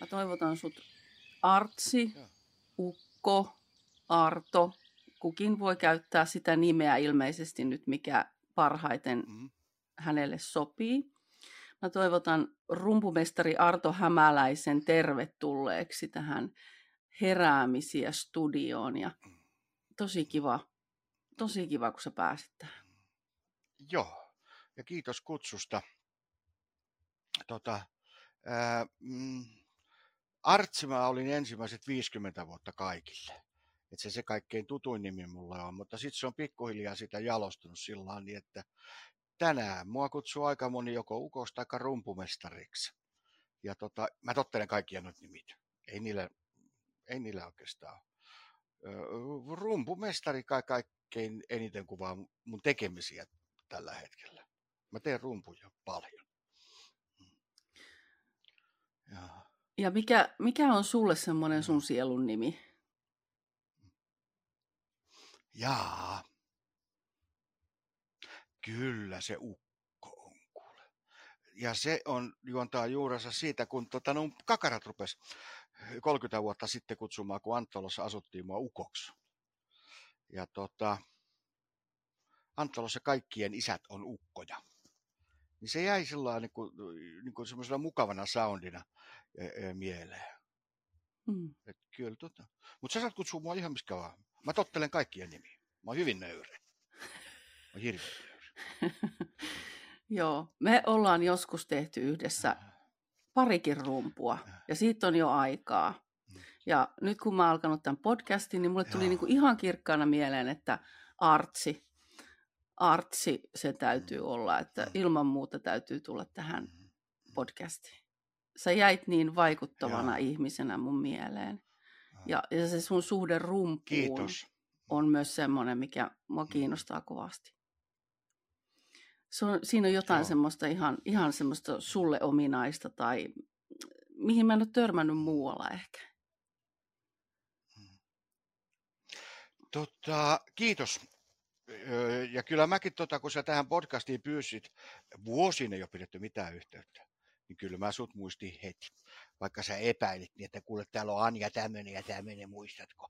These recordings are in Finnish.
Mä toivotan sut Artsi. Ukko, Arto. Kukin voi käyttää sitä nimeä ilmeisesti nyt, mikä parhaiten Mm. hänelle sopii. Mä toivotan rumpumestari Arto Hämäläisen tervetulleeksi tähän heräämisiä studioon. Ja tosi kiva, tosi kiva, kun sä pääsit tähän. Joo, ja kiitos kutsusta. Tota, ää, mm, Artsi mä olin ensimmäiset 50 vuotta kaikille. Et se se kaikkein tutuin nimi mulla on, mutta sitten se on pikkuhiljaa sitä jalostunut sillä niin, että tänään mua kutsuu aika moni joko ukosta tai rumpumestariksi. Ja tota, mä tottelen kaikkia noita nimit. Ei niillä, ei niillä oikeastaan ole. Rumpumestari kai kaikkein eniten kuvaa mun tekemisiä tällä hetkellä. Mä teen rumpuja paljon. Ja, Ja mikä, mikä on sulle semmoinen sun sielun nimi? jaa. Kyllä se ukko on kuule. Ja se on juontaa juurensa siitä, kun tota, no, kakarat rupes 30 vuotta sitten kutsumaan, kun Anttolossa asuttiin mua ukoksi. Ja tota, Anttolossa kaikkien isät on ukkoja. Niin se jäi sillä niin kuin, niin semmoisena mukavana soundina mieleen. Hmm. Et kyllä tota. Mutta sä saat kutsua mua ihan miskä vaan. Mä tottelen kaikkien nimiä. Mä oon hyvin nöyrä. Mä oon hirveän nöyrä. Joo, me ollaan joskus tehty yhdessä parikin rumpua ja siitä on jo aikaa. Mm. Ja nyt kun mä oon alkanut tämän podcastin, niin mulle tuli Joo. niinku ihan kirkkaana mieleen, että artsi, artsi se täytyy olla, että Mm. ilman muuta täytyy tulla tähän Mm. podcastiin. Sä jäit niin vaikuttavana Joo. ihmisenä mun mieleen. Ja, ja se sun suhde rumpuun Kiitos. on myös semmoinen, mikä mua Mm. kiinnostaa kovasti. Se on, siinä on jotain Joo. semmoista ihan, ihan semmoista sulle ominaista tai mihin mä en ole törmännyt muualla ehkä. Tota, kiitos. Ja kyllä mäkin, tota, kun sä tähän podcastiin pyysit, vuosina ei ole pidetty mitään yhteyttä, niin kyllä mä sut muistin heti. Vaikka sä epäilit, niin että kuule, täällä on Anja tämmöinen ja tämmöinen, muistatko?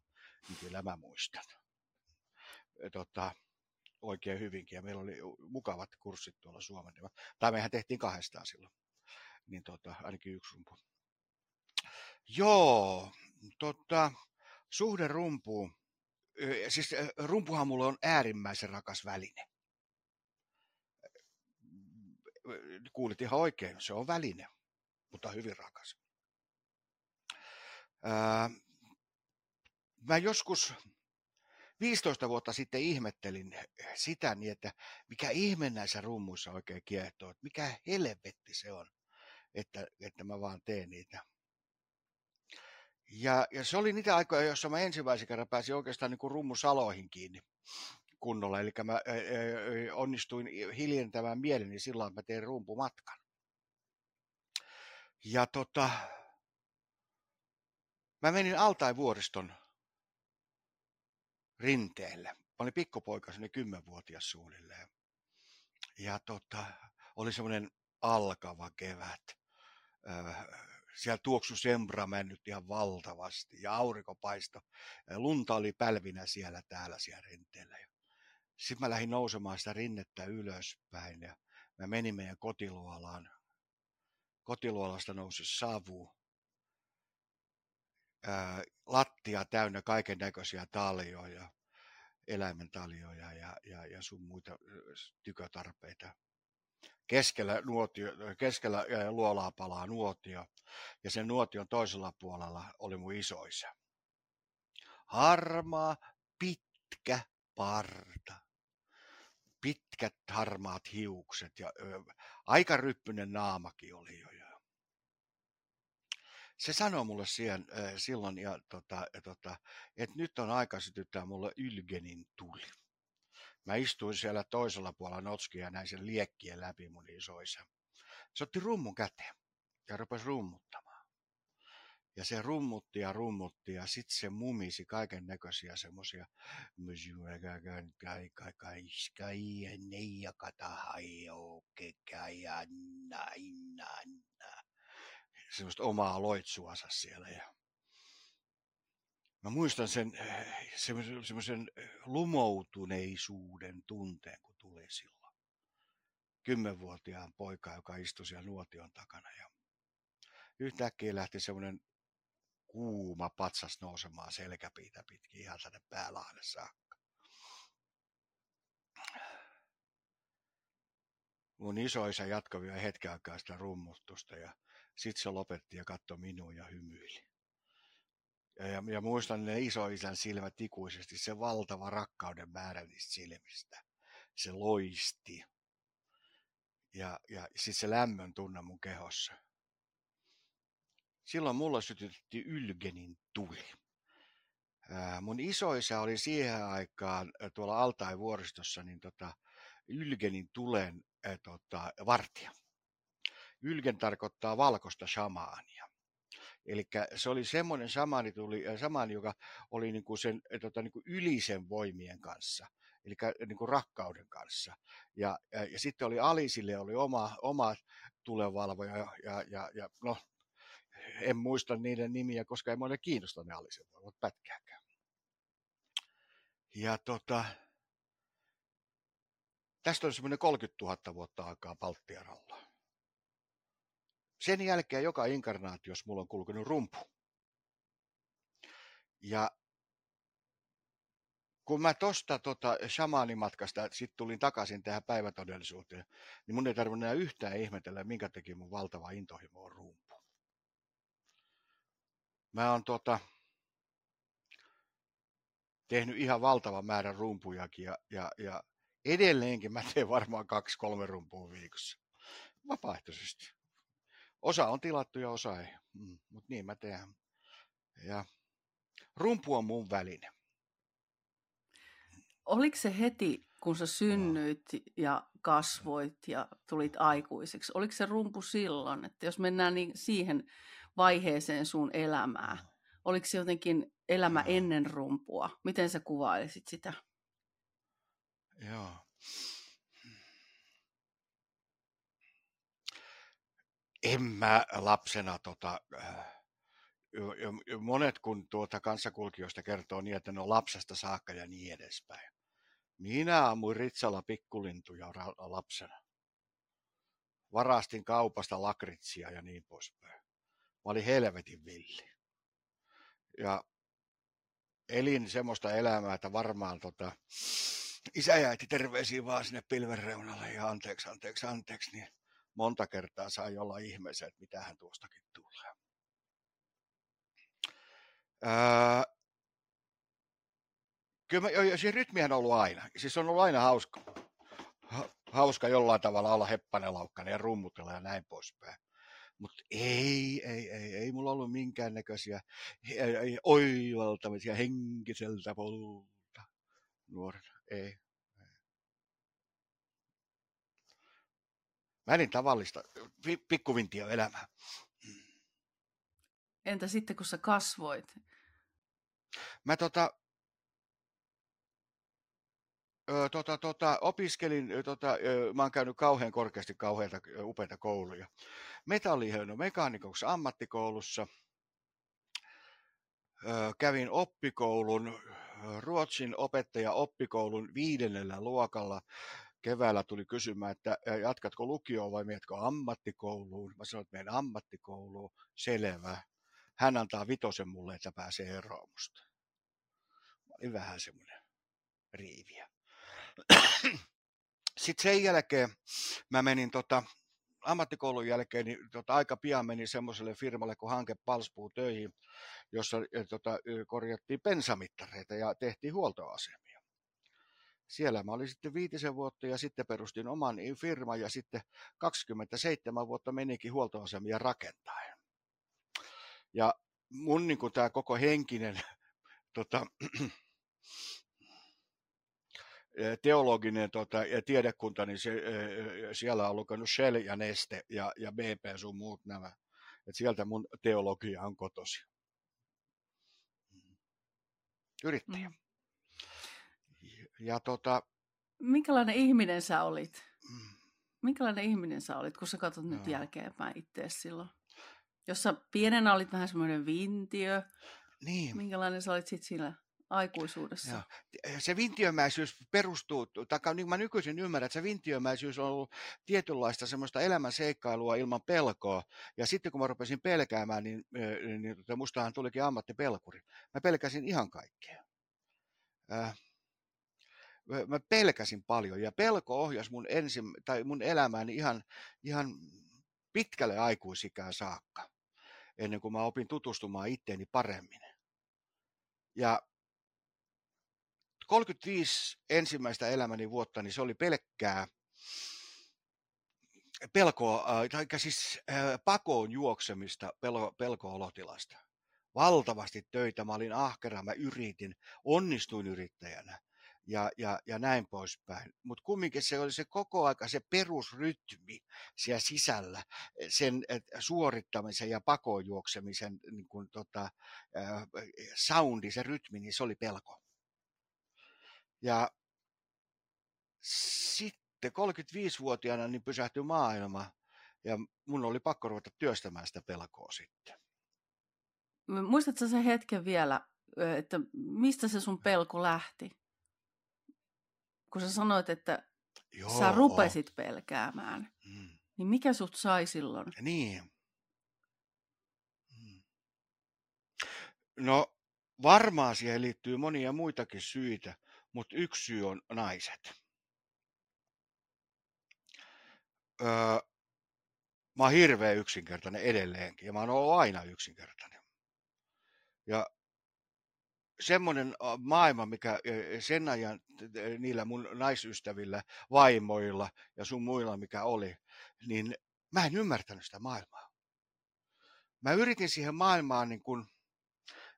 Niin kyllä mä muistan. Tota, oikein hyvinkin, ja meillä oli mukavat kurssit tuolla Suomen. Tai mehän tehtiin kahdestaan silloin, niin tota, ainakin yksi rumpu. Joo, tota, suhde rumpuun. Siis rumpuhan mulle on äärimmäisen rakas väline. Ö, Kuulit ihan oikein, se on väline, mutta hyvin rakas. Ää, Mä joskus 15 vuotta sitten ihmettelin sitä niin, että mikä ihme näissä rummuissa oikein kiehtoo, että mikä helvetti se on, että, että mä vaan teen niitä. Ja, ja se oli niitä aikoja, joissa mä ensimmäisen kerran pääsin oikeastaan niin kuin rummusaloihin kiinni kunnolla. Eli mä onnistuin hiljentämään mieleni sillä että mä tein rumpumatkan. Ja tota, mä menin Altain vuoriston rinteelle. Mä olin pikkupoika, semmoinen kymmenvuotias suunnilleen. Ja tota, oli semmoinen alkava kevät. Siellä tuoksu sembramännnyt ihan valtavasti ja aurinko paistoi. Ja lunta oli pälvinä siellä täällä siellä rinteellä. Sitten mä lähdin nousemaan sitä rinnettä ylöspäin ja mä menin meidän kotiluolaan. Kotiluolasta nousi savu. Ää, lattia täynnä kaiken näköisiä taljoja, eläimen taljoja ja, ja, ja sun muita tykötarpeita. Keskellä, nuotio, keskellä luolaa palaa nuotio ja sen nuotion toisella puolella oli mun isoisä. Harmaa, pitkä parta, pitkät harmaat hiukset ja ö, aika ryppyinen naamakin oli jo. Se sanoi mulle siihen, äh, silloin, ja, tota, ja, tota, että nyt on aika sytyttää mulle Ylgenin tuli. Mä istuin siellä toisella puolella notskia ja näin sen liekkien läpi mun isoisä. Se otti rummun käteen ja rupesi rummuttamaan. Ja se rummutti ja rummutti ja sitten se mumisi kaiken näköisiä semmosia semmoista omaa loitsuansa siellä. Ja mä muistan sen semmoisen, semmoisen lumoutuneisuuden tunteen, kun tuli silloin. Kymmenvuotiaan poika, joka istui siellä nuotion takana. Ja yhtäkkiä lähti semmoinen kuuma patsas nousemaan selkäpiitä pitkin ihan tänne päälahden saakka. Mun isoisa jatkoi vielä hetken aikaa sitä rummutusta ja sitten se lopetti ja katsoi minua ja hymyili. Ja, ja, ja muistan ne isoisän silmät ikuisesti, se valtava rakkauden määrä niistä silmistä. Se loisti. Ja, ja sitten se lämmön tunne mun kehossa. Silloin mulla sytytti Ylgenin tuli. Mun isoisä oli siihen aikaan tuolla Altai vuoristossa niin tota, Ylgenin tulen tota, vartija. Ylgen tarkoittaa valkoista shamaania. Eli se oli semmoinen shamaani, tuli, shamaani joka oli niin kuin sen tota, niin kuin ylisen voimien kanssa, eli niin kuin rakkauden kanssa. Ja, ja, ja sitten oli Alisille oli oma, oma tulevalvoja, ja, ja, ja, ja no, en muista niiden nimiä, koska ei mua kiinnosta ne Alisen voimat pätkääkään. Ja tota, tästä on semmoinen 30 000 vuotta aikaa Baltiaralla. Sen jälkeen joka inkarnaatiossa mulla on kulkenut rumpu. Ja kun mä tosta tota shamaanimatkasta sitten tulin takaisin tähän päivätodellisuuteen, niin mun ei tarvinnut enää yhtään ihmetellä, minkä teki mun valtava intohimo on rumpu. Mä oon tota, tehnyt ihan valtavan määrän rumpujakin ja, ja, ja edelleenkin mä teen varmaan kaksi-kolme rumpua viikossa. Vapaaehtoisesti. Osa on tilattu ja osa ei, mm, mutta niin mä teen. Ja rumpu on mun väline. Oliko se heti, kun sä synnyit ja kasvoit ja tulit aikuiseksi, oliko se rumpu silloin, että jos mennään niin siihen vaiheeseen sun elämää, oliko se jotenkin elämä ennen rumpua? Miten sä kuvailisit sitä? Joo. en mä lapsena tota, äh, monet kun tuota kanssakulkijoista kertoo niin, että ne on lapsesta saakka ja niin edespäin. Minä ammuin Ritsalla pikkulintuja lapsena. Varastin kaupasta lakritsia ja niin poispäin. Mä olin helvetin villi. Ja elin semmoista elämää, että varmaan tota, isä ja äiti terveisiä vaan sinne pilven reunalle ja anteeksi, anteeksi, anteeksi, niin monta kertaa sai olla ihmeessä, että mitähän tuostakin tulee. Öö, kyllä mä, siis rytmihän on ollut aina. Siis on ollut aina hauska, hauska jollain tavalla olla heppanelaukkainen ja rummutella ja näin poispäin. Mutta ei, ei, ei, ei mulla ollut minkäännäköisiä oivaltamisia henkiseltä polta nuorena. Ei, Mä elin tavallista elämää. Entä sitten, kun sä kasvoit? Mä tota, ö, tota, tota, opiskelin, tota, ö, mä oon käynyt kauhean korkeasti kauheita upeita kouluja. Metallihöynö mekaanikoksi ammattikoulussa. Kävin oppikoulun, Ruotsin opettaja oppikoulun viidennellä luokalla keväällä tuli kysymään, että jatkatko lukioon vai mietkö ammattikouluun. Mä sanoin, että menen ammattikouluun. Selvä. Hän antaa vitosen mulle, että pääsee eroon musta. Mä olin vähän semmoinen riiviä. Sitten sen jälkeen mä menin tota, ammattikoulun jälkeen, niin tota, aika pian menin semmoiselle firmalle kuin Hanke Palspuu töihin, jossa tota, korjattiin pensamittareita ja tehtiin huoltoasemia siellä mä olin sitten viitisen vuotta ja sitten perustin oman firman ja sitten 27 vuotta menikin huoltoasemia rakentaen. Ja mun niin tämä koko henkinen tota, teologinen tota, ja tiedekunta, niin se, siellä on lukenut Shell ja Neste ja, ja BP sun muut nämä. Et sieltä mun teologia on kotosi. Yrittäjä. Mm. Ja tota... Minkälainen ihminen sä olit? Mm. Minkälainen ihminen sä olit, kun sä katsot nyt jälkeenpäin itse silloin? Jossa pienenä olit vähän semmoinen vintiö. Niin. Minkälainen sä olit sitten siinä aikuisuudessa? Joo. Se vintiömäisyys perustuu, tai niin mä nykyisin ymmärrän, että se vintiömäisyys on ollut tietynlaista semmoista elämän seikkailua ilman pelkoa. Ja sitten kun mä rupesin pelkäämään, niin, niin, tota, mustahan tulikin ammattipelkuri. Mä pelkäsin ihan kaikkea. Mä pelkäsin paljon ja pelko ohjasi mun, ensi, tai mun elämääni ihan, ihan pitkälle aikuisikään saakka, ennen kuin mä opin tutustumaan itteeni paremmin. Ja 35 ensimmäistä elämäni vuotta, niin se oli pelkkää pelkoa, äh, tai siis äh, pakoon juoksemista pelko, pelko-olotilasta. Valtavasti töitä, mä olin ahkera, mä yritin, onnistuin yrittäjänä ja, ja, ja näin poispäin. Mutta kumminkin se oli se koko aika se perusrytmi siellä sisällä, sen suorittamisen ja pakoon juoksemisen niin kun, tota, äh, soundi, se rytmi, niin se oli pelko. Ja sitten 35-vuotiaana niin pysähtyi maailma ja mun oli pakko ruveta työstämään sitä pelkoa sitten. Muistatko se hetken vielä, että mistä se sun pelko lähti? Kun sä sanoit, että Joo. sä rupesit pelkäämään, mm. niin mikä sut sai silloin? Niin. Mm. No varmaan siihen liittyy monia muitakin syitä mutta yksi syy on naiset. Öö, mä oon hirveän yksinkertainen edelleenkin ja mä oon ollut aina yksinkertainen. Ja semmoinen maailma, mikä sen ajan niillä mun naisystävillä, vaimoilla ja sun muilla, mikä oli, niin mä en ymmärtänyt sitä maailmaa. Mä yritin siihen maailmaan niin kun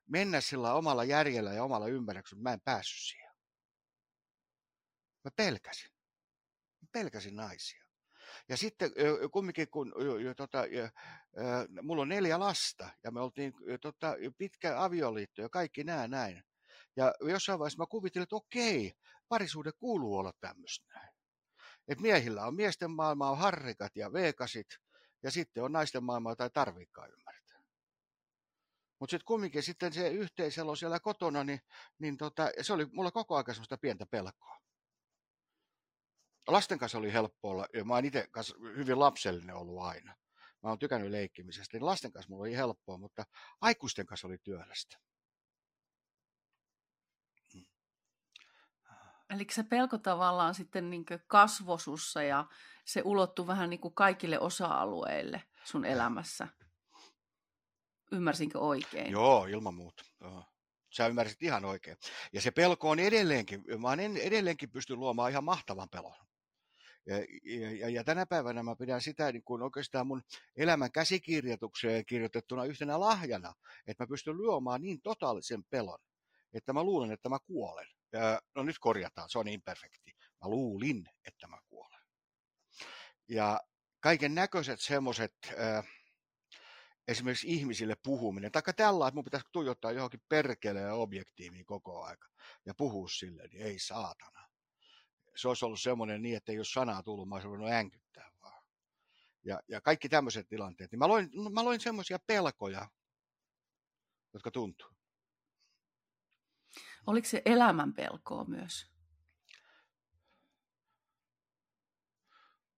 mennä sillä omalla järjellä ja omalla ymmärryksellä, mutta mä en päässyt siihen. Mä pelkäsin. Mä pelkäsin naisia. Ja sitten kumminkin, kun tota, mulla on neljä lasta ja me oltiin tota, pitkä avioliitto ja kaikki nämä näin. Ja jossain vaiheessa mä kuvittelin, että okei, parisuhde kuuluu olla tämmöistä näin. Et miehillä on miesten maailma, on harrikat ja veekasit, ja sitten on naisten maailma, jota ei tarvikaan ymmärtää. Mutta sitten kumminkin sitten se yhteiselo siellä kotona, niin, niin tota, se oli mulla koko ajan semmoista pientä pelkoa lasten kanssa oli helppo olla, ja mä oon itse hyvin lapsellinen ollut aina. Mä oon tykännyt leikkimisestä, niin lasten kanssa mulla oli helppoa, mutta aikuisten kanssa oli työlästä. Mm. Eli se pelko tavallaan sitten niin kasvosussa ja se ulottui vähän niin kuin kaikille osa-alueille sun elämässä. Ymmärsinkö oikein? Joo, ilman muuta. Joo. Sä ymmärsit ihan oikein. Ja se pelko on edelleenkin, mä oon edelleenkin pystyn luomaan ihan mahtavan pelon. Ja, ja, ja tänä päivänä mä pidän sitä niin kuin oikeastaan mun elämän käsikirjoitukseen kirjoitettuna yhtenä lahjana, että mä pystyn luomaan niin totaalisen pelon, että mä luulen, että mä kuolen. Ja, no nyt korjataan, se on imperfekti. Mä luulin, että mä kuolen. Ja kaiken näköiset semmoiset, esimerkiksi ihmisille puhuminen, tai tällä, että mun pitäisi tuijottaa johonkin perkeleen objektiiviin koko aika ja puhua sille, niin ei saatana se olisi ollut semmoinen niin, että ei olisi sanaa tullut, mä olisin voinut änkyttää vaan. Ja, ja kaikki tämmöiset tilanteet. Niin mä loin, mä loin semmoisia pelkoja, jotka tuntuu. Oliko se elämän pelkoa myös?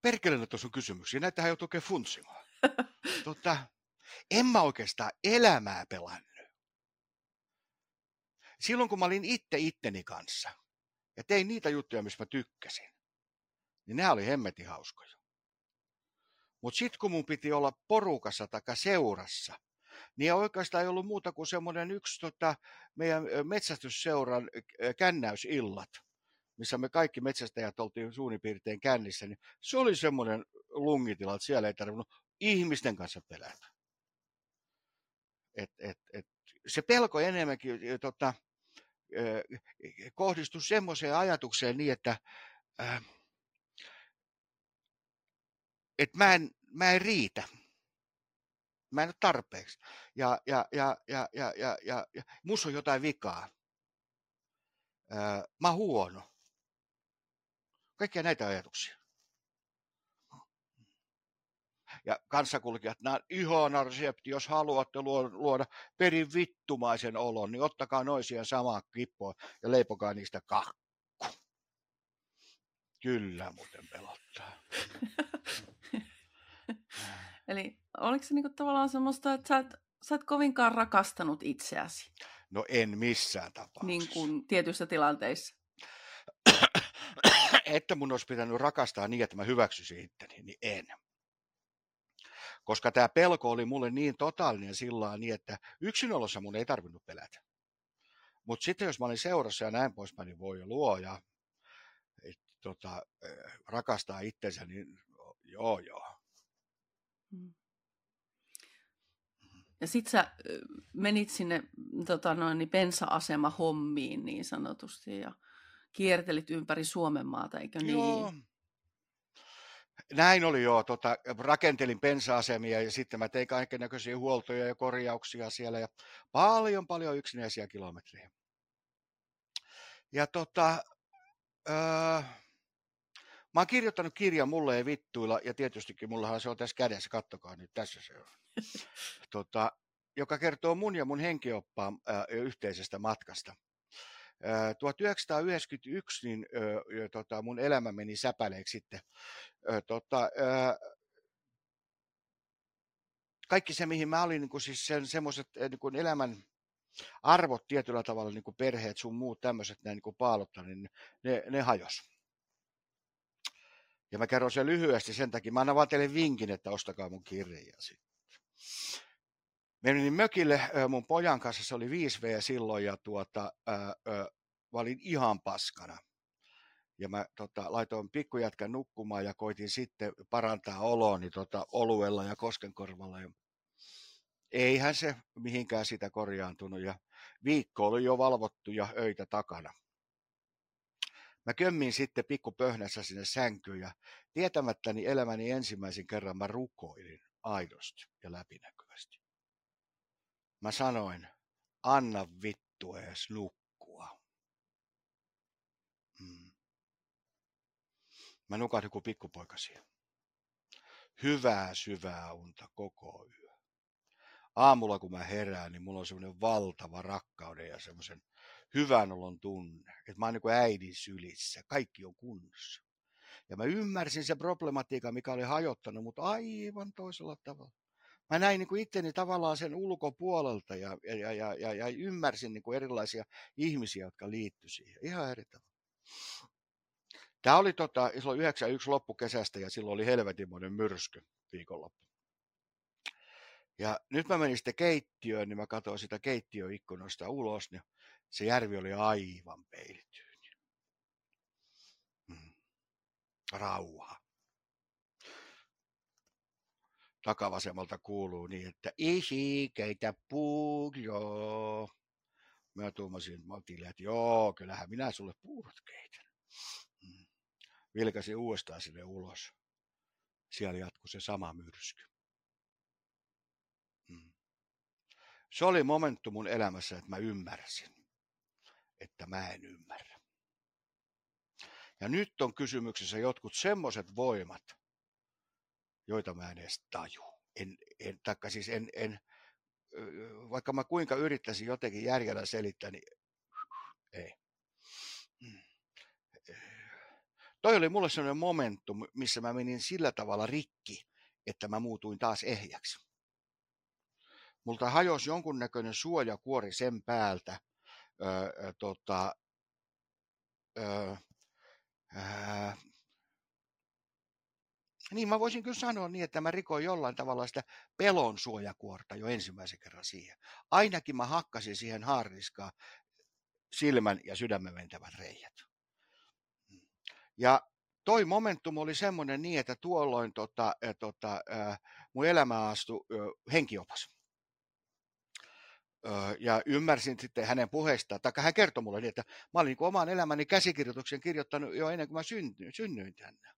Perkele tuossa on kysymyksiä. Näitähän joutuu oikein funtsimaan. tota, en mä oikeastaan elämää pelannut. Silloin kun mä olin itse itteni kanssa – ja tein niitä juttuja, missä mä tykkäsin, niin ne oli hemmetin hauskoja. Mutta sitten kun mun piti olla porukassa tai seurassa, niin oikeastaan ei ollut muuta kuin semmoinen yksi tota, meidän metsästysseuran kännäysillat, missä me kaikki metsästäjät oltiin suunnin piirtein kännissä, niin se oli semmoinen lungitila, että siellä ei tarvinnut ihmisten kanssa pelätä. Et, et, et, se pelko enemmänkin tota, kohdistui semmoiseen ajatukseen niin, että, että mä, en, mä en riitä. Mä en ole tarpeeksi. Ja, ja, ja, ja, ja, ja, ja, ja musta on jotain vikaa. Mä oon huono. Kaikkia näitä ajatuksia. Ja kanssakulkijat, nämä ihana resepti, jos haluatte luoda perin vittumaisen olon, niin ottakaa noisia samaa kippoa ja leipokaa niistä kakku. Kyllä muuten pelottaa. Eli oliko se niinku tavallaan semmoista, että sä et, sä et kovinkaan rakastanut itseäsi? No en missään tapauksessa. Niin kuin tietyissä tilanteissa. että mun olisi pitänyt rakastaa niin, että mä hyväksyisin itteni, niin en. Koska tämä pelko oli mulle niin totaalinen sillä niin, että yksinolossa mun ei tarvinnut pelätä. Mutta sitten jos mä olin seurassa ja näin poispäin, niin voi luoja, että tota, rakastaa itsensä, niin joo joo. Hmm. Ja sit sä menit sinne tota noin, niin bensa-asema hommiin niin sanotusti ja kiertelit ympäri Suomen maata, eikö niin? Joo. Näin oli jo. Tota, rakentelin pensa-asemia ja sitten mä tein kaikenlaisia huoltoja ja korjauksia siellä ja paljon paljon yksinäisiä kilometrejä. Ja tota, öö, mä oon kirjoittanut kirjan Mulle ei vittuilla ja tietystikin mullahan se on tässä kädessä, kattokaa nyt, tässä se on. tota, joka kertoo mun ja mun henkioppaan ää, yhteisestä matkasta. 1991 niin ö, tota, mun elämä meni säpäleeksi sitten. Ö, tota, ö, kaikki se, mihin mä olin, niin kuin siis sen, semmoiset niin kuin elämän arvot tietyllä tavalla, niin kuin perheet, sun muut tämmöiset näin niin kuin paalottanut, niin ne, ne hajos. Ja mä kerron sen lyhyesti sen takia. Mä annan vaan teille vinkin, että ostakaa mun kirja sitten. Menin mökille mun pojan kanssa, se oli 5V silloin, ja tuota, ää, ää, mä olin ihan paskana. Ja mä tota, laitoin pikkujätkän nukkumaan ja koitin sitten parantaa olooni tota, oluella ja koskenkorvalla. Ja eihän se mihinkään sitä korjaantunut ja viikko oli jo valvottu ja öitä takana. Mä kömmin sitten pikkupöhnässä sinne sänkyyn ja tietämättäni elämäni ensimmäisen kerran mä rukoilin aidosti ja läpinäkyvästi. Mä sanoin, anna vittu edes nukkua. Mm. Mä nukahdin kuin pikkupoika siihen. Hyvää syvää unta koko yö. Aamulla kun mä herään, niin mulla on semmoinen valtava rakkauden ja semmoisen hyvän olon tunne. Että mä oon niin äidin sylissä. Kaikki on kunnossa. Ja mä ymmärsin se problematiikka, mikä oli hajottanut, mutta aivan toisella tavalla mä näin niin kuin itteni tavallaan sen ulkopuolelta ja, ja, ja, ja, ja ymmärsin niin kuin erilaisia ihmisiä, jotka liittyivät siihen. Ihan eri tavalla. Tämä oli tota, silloin 91 loppukesästä ja silloin oli helvetinmoinen myrsky viikonloppu. Ja nyt mä menin sitten keittiöön, niin mä katsoin sitä keittiöikkunasta ulos, niin se järvi oli aivan peilityyni. Hmm. Rauha takavasemmalta kuuluu niin, että isi, keitä puuro. Mä tuumasin Matille, että joo, kyllähän minä sulle puurot keitän. Mm. Vilkasin uudestaan sinne ulos. Siellä jatkui se sama myrsky. Mm. Se oli momentu mun elämässä, että mä ymmärsin, että mä en ymmärrä. Ja nyt on kysymyksessä jotkut semmoiset voimat, joita mä en edes taju. En, en, taikka siis en, en, vaikka mä kuinka yrittäisin jotenkin järjellä selittää, niin ei. Mm. Toi oli mulle sellainen momentum, missä mä menin sillä tavalla rikki, että mä muutuin taas ehjäksi. Multa hajosi jonkunnäköinen suojakuori sen päältä, öö, tota, öö, öö, niin mä voisin kyllä sanoa niin, että mä rikoin jollain tavalla sitä pelon suojakuorta jo ensimmäisen kerran siihen. Ainakin mä hakkasin siihen haarniskaan silmän ja sydämen ventävät reijät. Ja toi momentum oli semmoinen niin, että tuolloin tota, tota, mun elämä astui henkiopas ja ymmärsin sitten hänen puheestaan, tai hän kertoi mulle niin, että mä olin niin oman elämäni käsikirjoituksen kirjoittanut jo ennen kuin mä synnyin, synnyin tänne.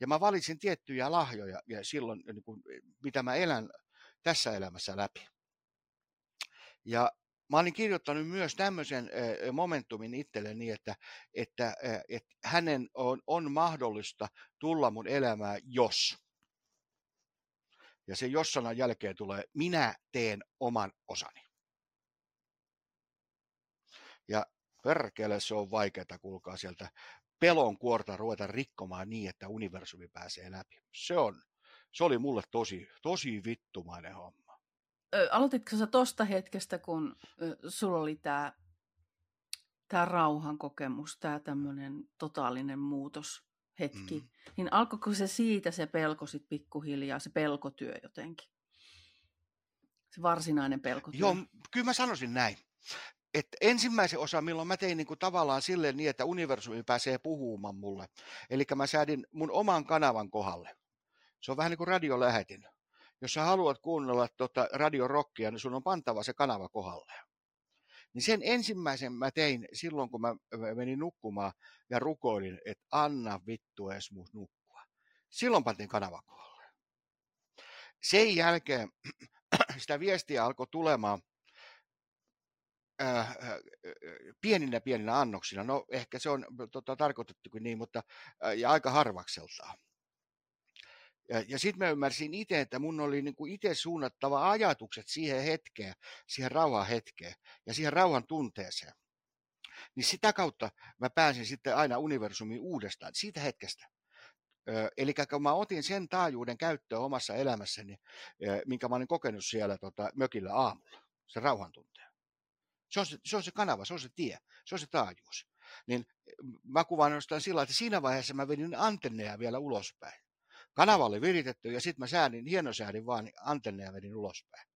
Ja mä valitsin tiettyjä lahjoja ja silloin, niin kuin, mitä mä elän tässä elämässä läpi. Ja mä olin kirjoittanut myös tämmöisen momentumin itselleni, niin, että, että, että hänen on, on mahdollista tulla mun elämään, jos. Ja se jos-sanan jälkeen tulee, minä teen oman osani. Ja perkele se on vaikeaa, kuulkaa sieltä pelon kuorta ruveta rikkomaan niin, että universumi pääsee läpi. Se on, se oli mulle tosi, tosi vittumainen homma. Ö, aloititko sä tosta hetkestä, kun ö, sulla oli tämä tää rauhan kokemus, tämä tämmöinen totaalinen muutos hetki, mm. niin alkoiko se siitä se pelko sit pikkuhiljaa, se pelkotyö jotenkin? Se varsinainen pelkotyö. Joo, kyllä mä sanoisin näin että ensimmäisen osa, milloin mä tein niin kuin tavallaan silleen niin, että universumi pääsee puhumaan mulle. Eli mä säädin mun oman kanavan kohdalle. Se on vähän niin kuin radiolähetin. Jos sä haluat kuunnella tota radiorokkia, niin sun on pantava se kanava kohdalle. Niin sen ensimmäisen mä tein silloin, kun mä menin nukkumaan ja rukoilin, että anna vittu edes mun nukkua. Silloin pantiin kanava kohdalle. Sen jälkeen sitä viestiä alkoi tulemaan Äh, äh, pieninä pieninä annoksina. No ehkä se on tota, tarkoitettukin niin, mutta äh, ja aika harvakseltaan. Ja, ja sitten mä ymmärsin itse, että mun oli niin kuin itse suunnattava ajatukset siihen hetkeen, siihen rauhan hetkeen ja siihen rauhan tunteeseen. Niin sitä kautta mä pääsin sitten aina universumiin uudestaan, siitä hetkestä. Eli kun mä otin sen taajuuden käyttöön omassa elämässäni, minkä mä olin kokenut siellä tota, mökillä aamulla, se rauhan tunteen. Se on se, se on se kanava, se on se tie, se on se taajuus. Niin mä kuvaan jostain sillä että siinä vaiheessa mä vedin antenneja vielä ulospäin. Kanava oli viritetty ja sitten mä säädin, hienosäädin vaan niin antenneja vedin ulospäin.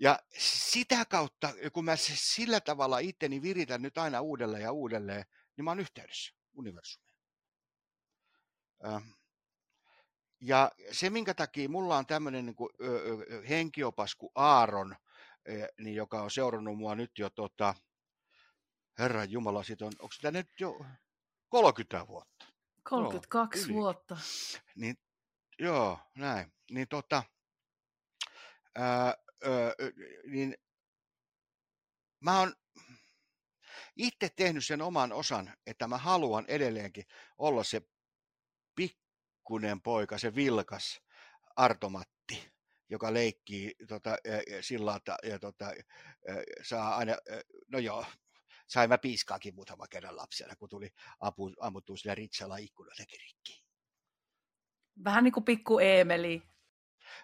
Ja sitä kautta, kun mä sillä tavalla itteni viritän nyt aina uudelleen ja uudelleen, niin mä oon yhteydessä universumiin. Ja se, minkä takia mulla on tämmöinen niin henkiopas Aaron – niin joka on seurannut mua nyt jo, tota, Herran Jumala, siitä on, onko sitä nyt jo 30 vuotta? 32 joo, vuotta. Niin, joo, näin. Niin tota, ää, ää, niin mä oon itse tehnyt sen oman osan, että mä haluan edelleenkin olla se pikkunen poika, se vilkas Artomatti, joka leikkii tota, sillä että ja, tota, saa aina, no joo, sain mä piiskaakin muutama kerran lapsena, kun tuli apu, ammuttua sillä ritsalla ikkunoitakin rikki. Vähän niin kuin pikku Eemeli.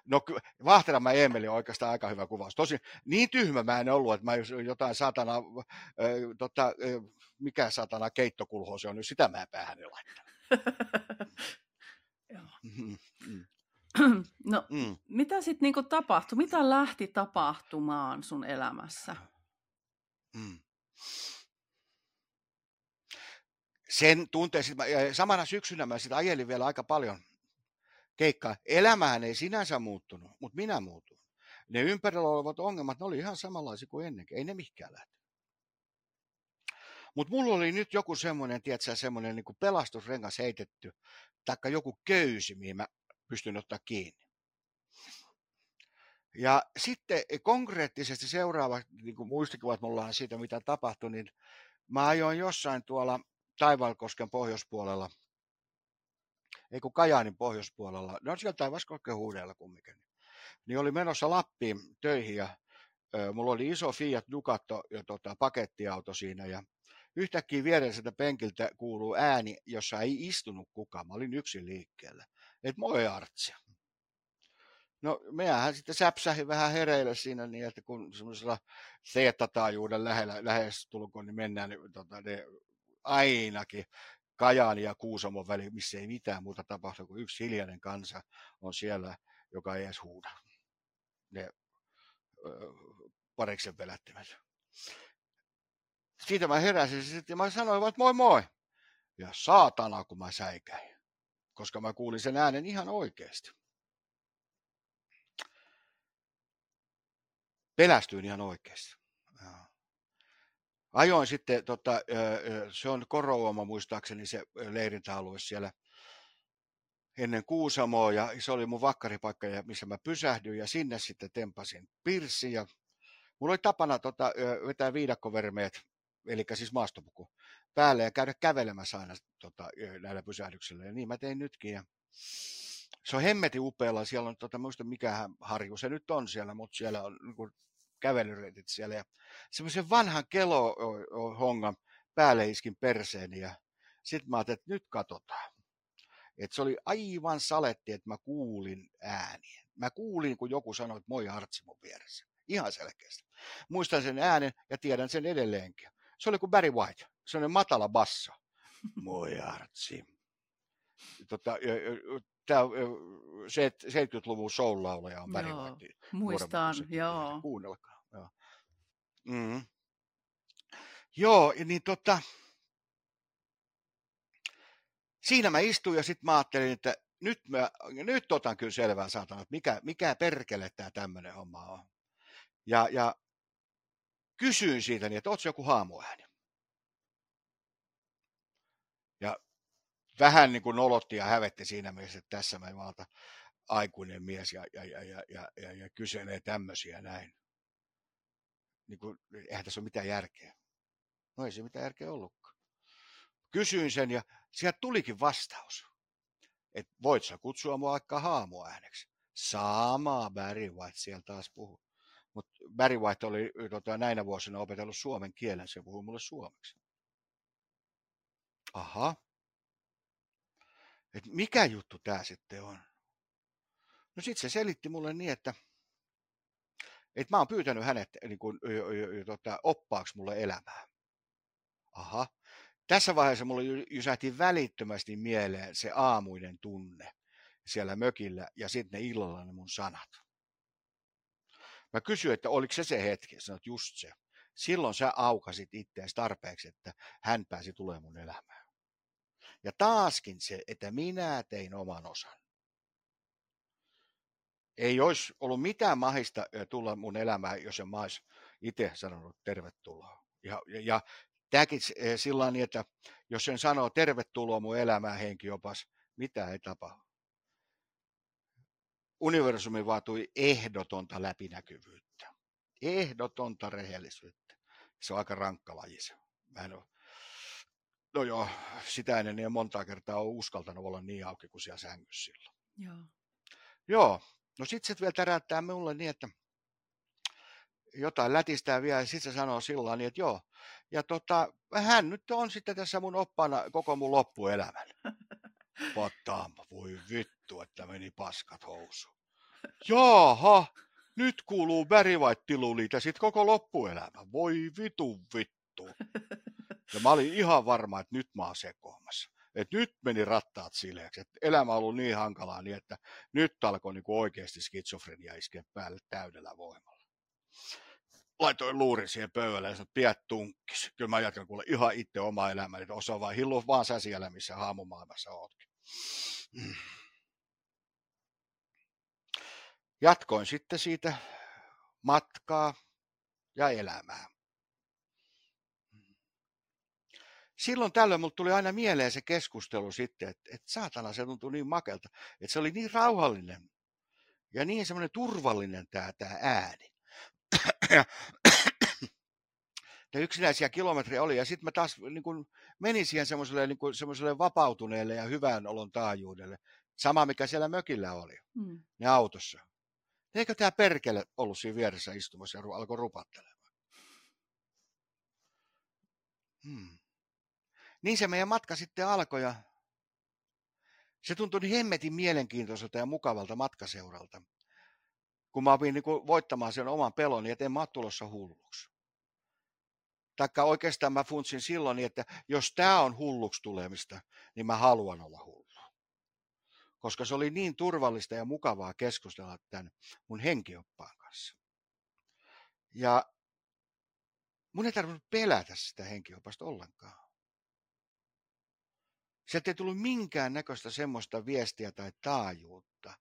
No Vahterama Eemeli on oikeastaan aika hyvä kuvaus. Tosin niin tyhmä mä en ollut, että mä jotain satana, äh, tota, äh, mikä satana keittokulho se on, nyt sitä mä päähän laittanut. No, mm. mitä sitten niinku tapahtui? Mitä lähti tapahtumaan sun elämässä? Mm. Sen tunteen, samana syksynä mä sitä ajelin vielä aika paljon keikkaa. Elämähän ei sinänsä muuttunut, mutta minä muutun. Ne ympärillä olevat ongelmat, ne oli ihan samanlaisia kuin ennenkin. Ei ne mikään lähtenyt. Mutta mulla oli nyt joku semmoinen, tiedätkö, semmoinen niin pelastusrengas heitetty, taikka joku köysi, mihin mä pystyn ottaa kiinni. Ja sitten konkreettisesti seuraava niin kuin muistikuvat mulla on siitä, mitä tapahtui, niin mä ajoin jossain tuolla Taivalkosken pohjoispuolella, ei kun Kajaanin pohjoispuolella, no siellä Taivalkosken huudella kumminkin, niin oli menossa Lappiin töihin ja mulla oli iso Fiat Ducato ja tota, pakettiauto siinä ja yhtäkkiä viereiseltä penkiltä kuuluu ääni, jossa ei istunut kukaan. Mä olin yksin liikkeellä että moi Artsi. No mehän sitten säpsähi vähän hereille siinä niin, että kun semmoisella teettatajuuden lähellä, lähes tulkoon, niin mennään niin, tota, ne ainakin Kajaani ja Kuusamon väli, missä ei mitään muuta tapahdu kuin yksi hiljainen kansa on siellä, joka ei edes huuda. Ne pariksen pelättimet. Siitä mä heräsin sitten ja mä sanoin, että moi moi. Ja saatana, kun mä säikäin koska mä kuulin sen äänen ihan oikeasti. Pelästyin ihan oikeasti. Ajoin sitten, tota, se on Korouoma muistaakseni se leirintäalue siellä ennen Kuusamoa ja se oli mun vakkaripaikka, missä mä pysähdyin ja sinne sitten tempasin pirssi ja mulla oli tapana tota, vetää viidakkovermeet, eli siis maastopuku, päälle ja käydä kävelemässä aina tota, näillä pysähdyksillä. Ja niin mä tein nytkin. Ja Se on hemmeti upealla, siellä on, tota, muista mikä harju se nyt on siellä, mutta siellä on niin kävelyreitit siellä. Ja semmoisen vanhan kelohongan päälle iskin perseeni ja sitten mä ajattelin, että nyt katsotaan. Et se oli aivan saletti, että mä kuulin ääniä. Mä kuulin, kun joku sanoi, että moi Artsi mun vieressä. Ihan selkeästi. Muistan sen äänen ja tiedän sen edelleenkin. Se oli kuin Barry White, sellainen matala basso. Moi Artsi. Tota, tämä 70-luvun soul-laulaja on Barry White. Muistan, joo. Kuunnelkaa. Joo. Mm. Joo, niin tota, siinä mä istuin ja sitten mä ajattelin, että nyt, mä, nyt otan kyllä selvää saatana, että mikä, mikä perkele tämä tämmöinen homma on. Ja, ja kysyin siitä, niin, että ootko joku haamuääni? Ja vähän niin kuin nolotti ja hävetti siinä mielessä, että tässä mä valta aikuinen mies ja, ja, ja, ja, ja, ja, ja kyselee tämmöisiä näin. Niin kuin, eihän tässä ole mitään järkeä. No ei se mitään järkeä ollutkaan. Kysyin sen ja sieltä tulikin vastaus. Että voit sä kutsua mua vaikka haamuääneksi. Sama Barry White siellä taas puhuu. Mutta Barry White oli tota, näinä vuosina opetellut suomen kielen, se puhui mulle suomeksi. Aha. Et mikä juttu tämä sitten on? No sitten se selitti mulle niin, että, että mä oon pyytänyt hänet niin kun, tota, oppaaksi mulle elämää. Aha. Tässä vaiheessa mulle jysähti välittömästi mieleen se aamuinen tunne siellä mökillä ja sitten ne illalla ne mun sanat. Mä kysyin, että oliko se se hetki, sanoit just se. Silloin sä aukasit itseäsi tarpeeksi, että hän pääsi tulemaan mun elämään. Ja taaskin se, että minä tein oman osan. Ei olisi ollut mitään mahista tulla mun elämään, jos en mä olisi itse sanonut tervetuloa. Ja, ja, ja tämäkin sillä niin, että jos sen sanoo tervetuloa mun elämään henkiopas, mitä ei tapahdu. Universumi vaatui ehdotonta läpinäkyvyyttä. Ehdotonta rehellisyyttä. Se on aika rankka laji se. Mä en ole, no joo, sitä ennen niin monta kertaa on uskaltanut olla niin auki kuin siellä sängyssä silloin. Joo. Joo, no sit se vielä täräyttää mulle niin, että jotain lätistää vielä ja sitten se sanoo sillä niin, että joo. Ja tota, hän nyt on sitten tässä mun oppana koko mun loppuelämän. Pataamba, voi vittu, että meni paskat housu. Jaaha, nyt kuuluu Barry White sitten koko loppuelämä. Voi vitu vittu. Ja mä olin ihan varma, että nyt mä oon sekoamassa. Että nyt meni rattaat sileeksi. Että elämä on ollut niin hankalaa niin, että nyt alkoi niin kuin oikeasti skitsofrenia iskeä päälle täydellä voimalla laitoin luurin siihen pöydälle ja sanoin, piät tunkkis. Kyllä mä jatkan kuule ihan itse oma elämäni, että osaa vaan hillu vaan sä siellä, missä haamumaailmassa ootkin. Jatkoin sitten siitä matkaa ja elämää. Silloin tällöin mulle tuli aina mieleen se keskustelu sitten, että, että saatana se tuntui niin makelta, että se oli niin rauhallinen ja niin semmoinen turvallinen tämä, tämä ääni ja, ja yksinäisiä kilometriä oli. Ja sitten mä taas niin kun menin siihen semmoiselle, niin semmoiselle vapautuneelle ja hyvän olon taajuudelle. Sama, mikä siellä mökillä oli, mm. ne autossa. Eikö tämä perkele ollut siinä vieressä istumassa ja alkoi rupattelemaan? Hmm. Niin se meidän matka sitten alkoi ja se tuntui niin hemmetin mielenkiintoiselta ja mukavalta matkaseuralta kun mä opin niin voittamaan sen oman pelon, niin en mä ole tulossa hulluksi. Taikka oikeastaan mä funtsin silloin, että jos tämä on hulluksi tulemista, niin mä haluan olla hullu. Koska se oli niin turvallista ja mukavaa keskustella tämän mun henkioppaan kanssa. Ja mun ei tarvinnut pelätä sitä henkiopasta ollenkaan. Sieltä ei tullut minkään näköistä semmoista viestiä tai taajuutta,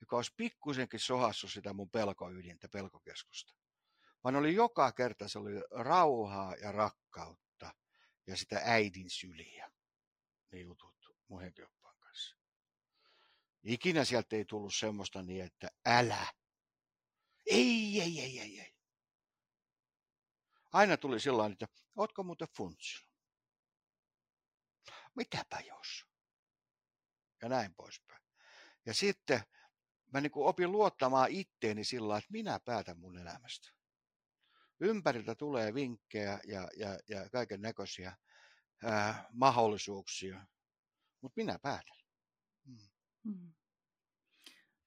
joka olisi pikkusenkin sohassut sitä mun pelkoydintä, pelkokeskusta. Vaan oli joka kerta se oli rauhaa ja rakkautta ja sitä äidin syliä, ne jutut mun henkilöppaan kanssa. Ikinä sieltä ei tullut semmoista niin, että älä. Ei, ei, ei, ei, ei. Aina tuli sellainen, että ootko muuten funtsinut? Mitäpä jos? Ja näin poispäin. Ja sitten mä niin kuin opin luottamaan itteeni sillä että minä päätän mun elämästä. Ympäriltä tulee vinkkejä ja, ja, ja kaiken näköisiä mahdollisuuksia, mutta minä päätän. Mm. mm.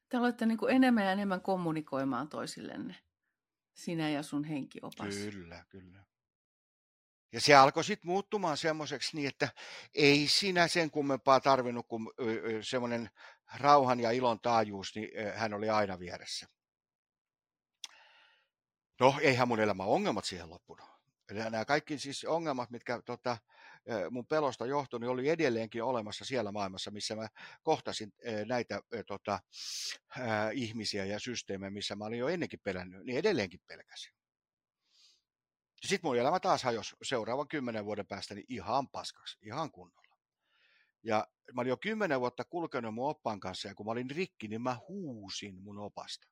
Te olette niin kuin enemmän ja enemmän kommunikoimaan toisillenne, sinä ja sun henkiopas. Kyllä, kyllä. Ja se alkoi sitten muuttumaan semmoiseksi niin, että ei sinä sen kummempaa tarvinnut kuin semmoinen rauhan ja ilon taajuus, niin hän oli aina vieressä. No, eihän mun elämä ongelmat siihen loppunut. Nämä kaikki siis ongelmat, mitkä tota, mun pelosta johtui, niin oli edelleenkin olemassa siellä maailmassa, missä mä kohtasin näitä tota, ihmisiä ja systeemejä, missä mä olin jo ennenkin pelännyt, niin edelleenkin pelkäsin. Sitten mun elämä taas hajosi seuraavan kymmenen vuoden päästä niin ihan paskaksi, ihan kunnolla. Ja mä olin jo kymmenen vuotta kulkenut mun oppaan kanssa, ja kun mä olin rikki, niin mä huusin mun opasta.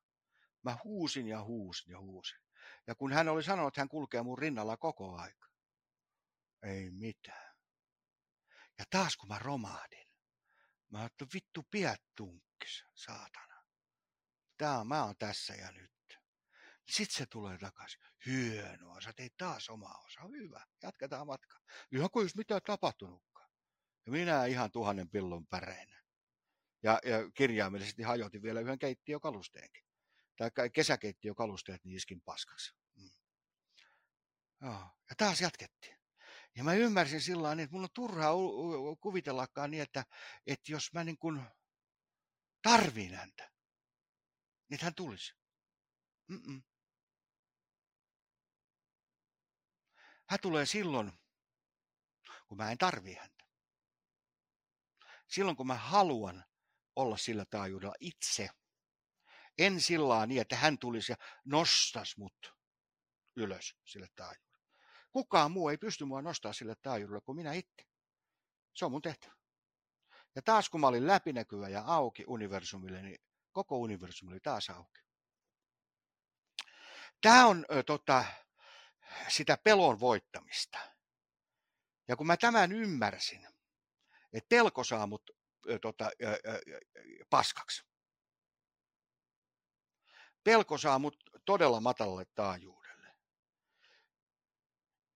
Mä huusin ja huusin ja huusin. Ja kun hän oli sanonut, että hän kulkee mun rinnalla koko aika. Ei mitään. Ja taas kun mä romahdin, mä ajattelin, vittu piät tunkkis, saatana. Tää mä oon tässä ja nyt. Sitten se tulee takaisin. Hienoa, sä teit taas oma osa. Hyvä, jatketaan matka. Ihan kuin jos mitään tapahtunutkaan. Minä ihan tuhannen pillon päreinä. Ja, ja kirjaimellisesti hajotin vielä yhden keittiökalusteenkin. Tai kesäkeittiökalusteet niin iskin paskaksi. Mm. Joo. Ja taas jatkettiin. Ja mä ymmärsin sillä tavalla, että mun on turhaa kuvitellakaan niin, että, että jos mä niin kuin tarviin häntä, niin hän tulisi. Mm-mm. Hän tulee silloin, kun mä en tarvii häntä. Silloin, kun mä haluan olla sillä taajuudella itse. En sillä niin, että hän tulisi ja nostas mut ylös sille taajuudelle. Kukaan muu ei pysty mua nostaa sille taajuudelle kuin minä itse. Se on mun tehtävä. Ja taas kun mä olin läpinäkyvä ja auki universumille, niin koko universumi oli taas auki. Tämä on ö, tota, sitä pelon voittamista. Ja kun mä tämän ymmärsin, että pelko saa mut tota, paskaksi. Pelko saa mut todella matalalle taajuudelle.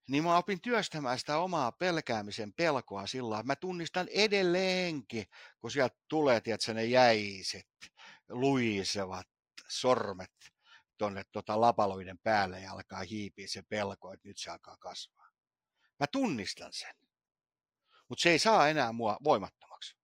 Niin mä opin työstämään sitä omaa pelkäämisen pelkoa sillä että mä tunnistan edelleenkin, kun sieltä tulee, tiedätkö, ne jäiset, luisevat sormet tuonne tota lapaloiden päälle ja alkaa hiipiä se pelko, että nyt se alkaa kasvaa. Mä tunnistan sen. Mutta se ei saa enää mua voimattomaksi.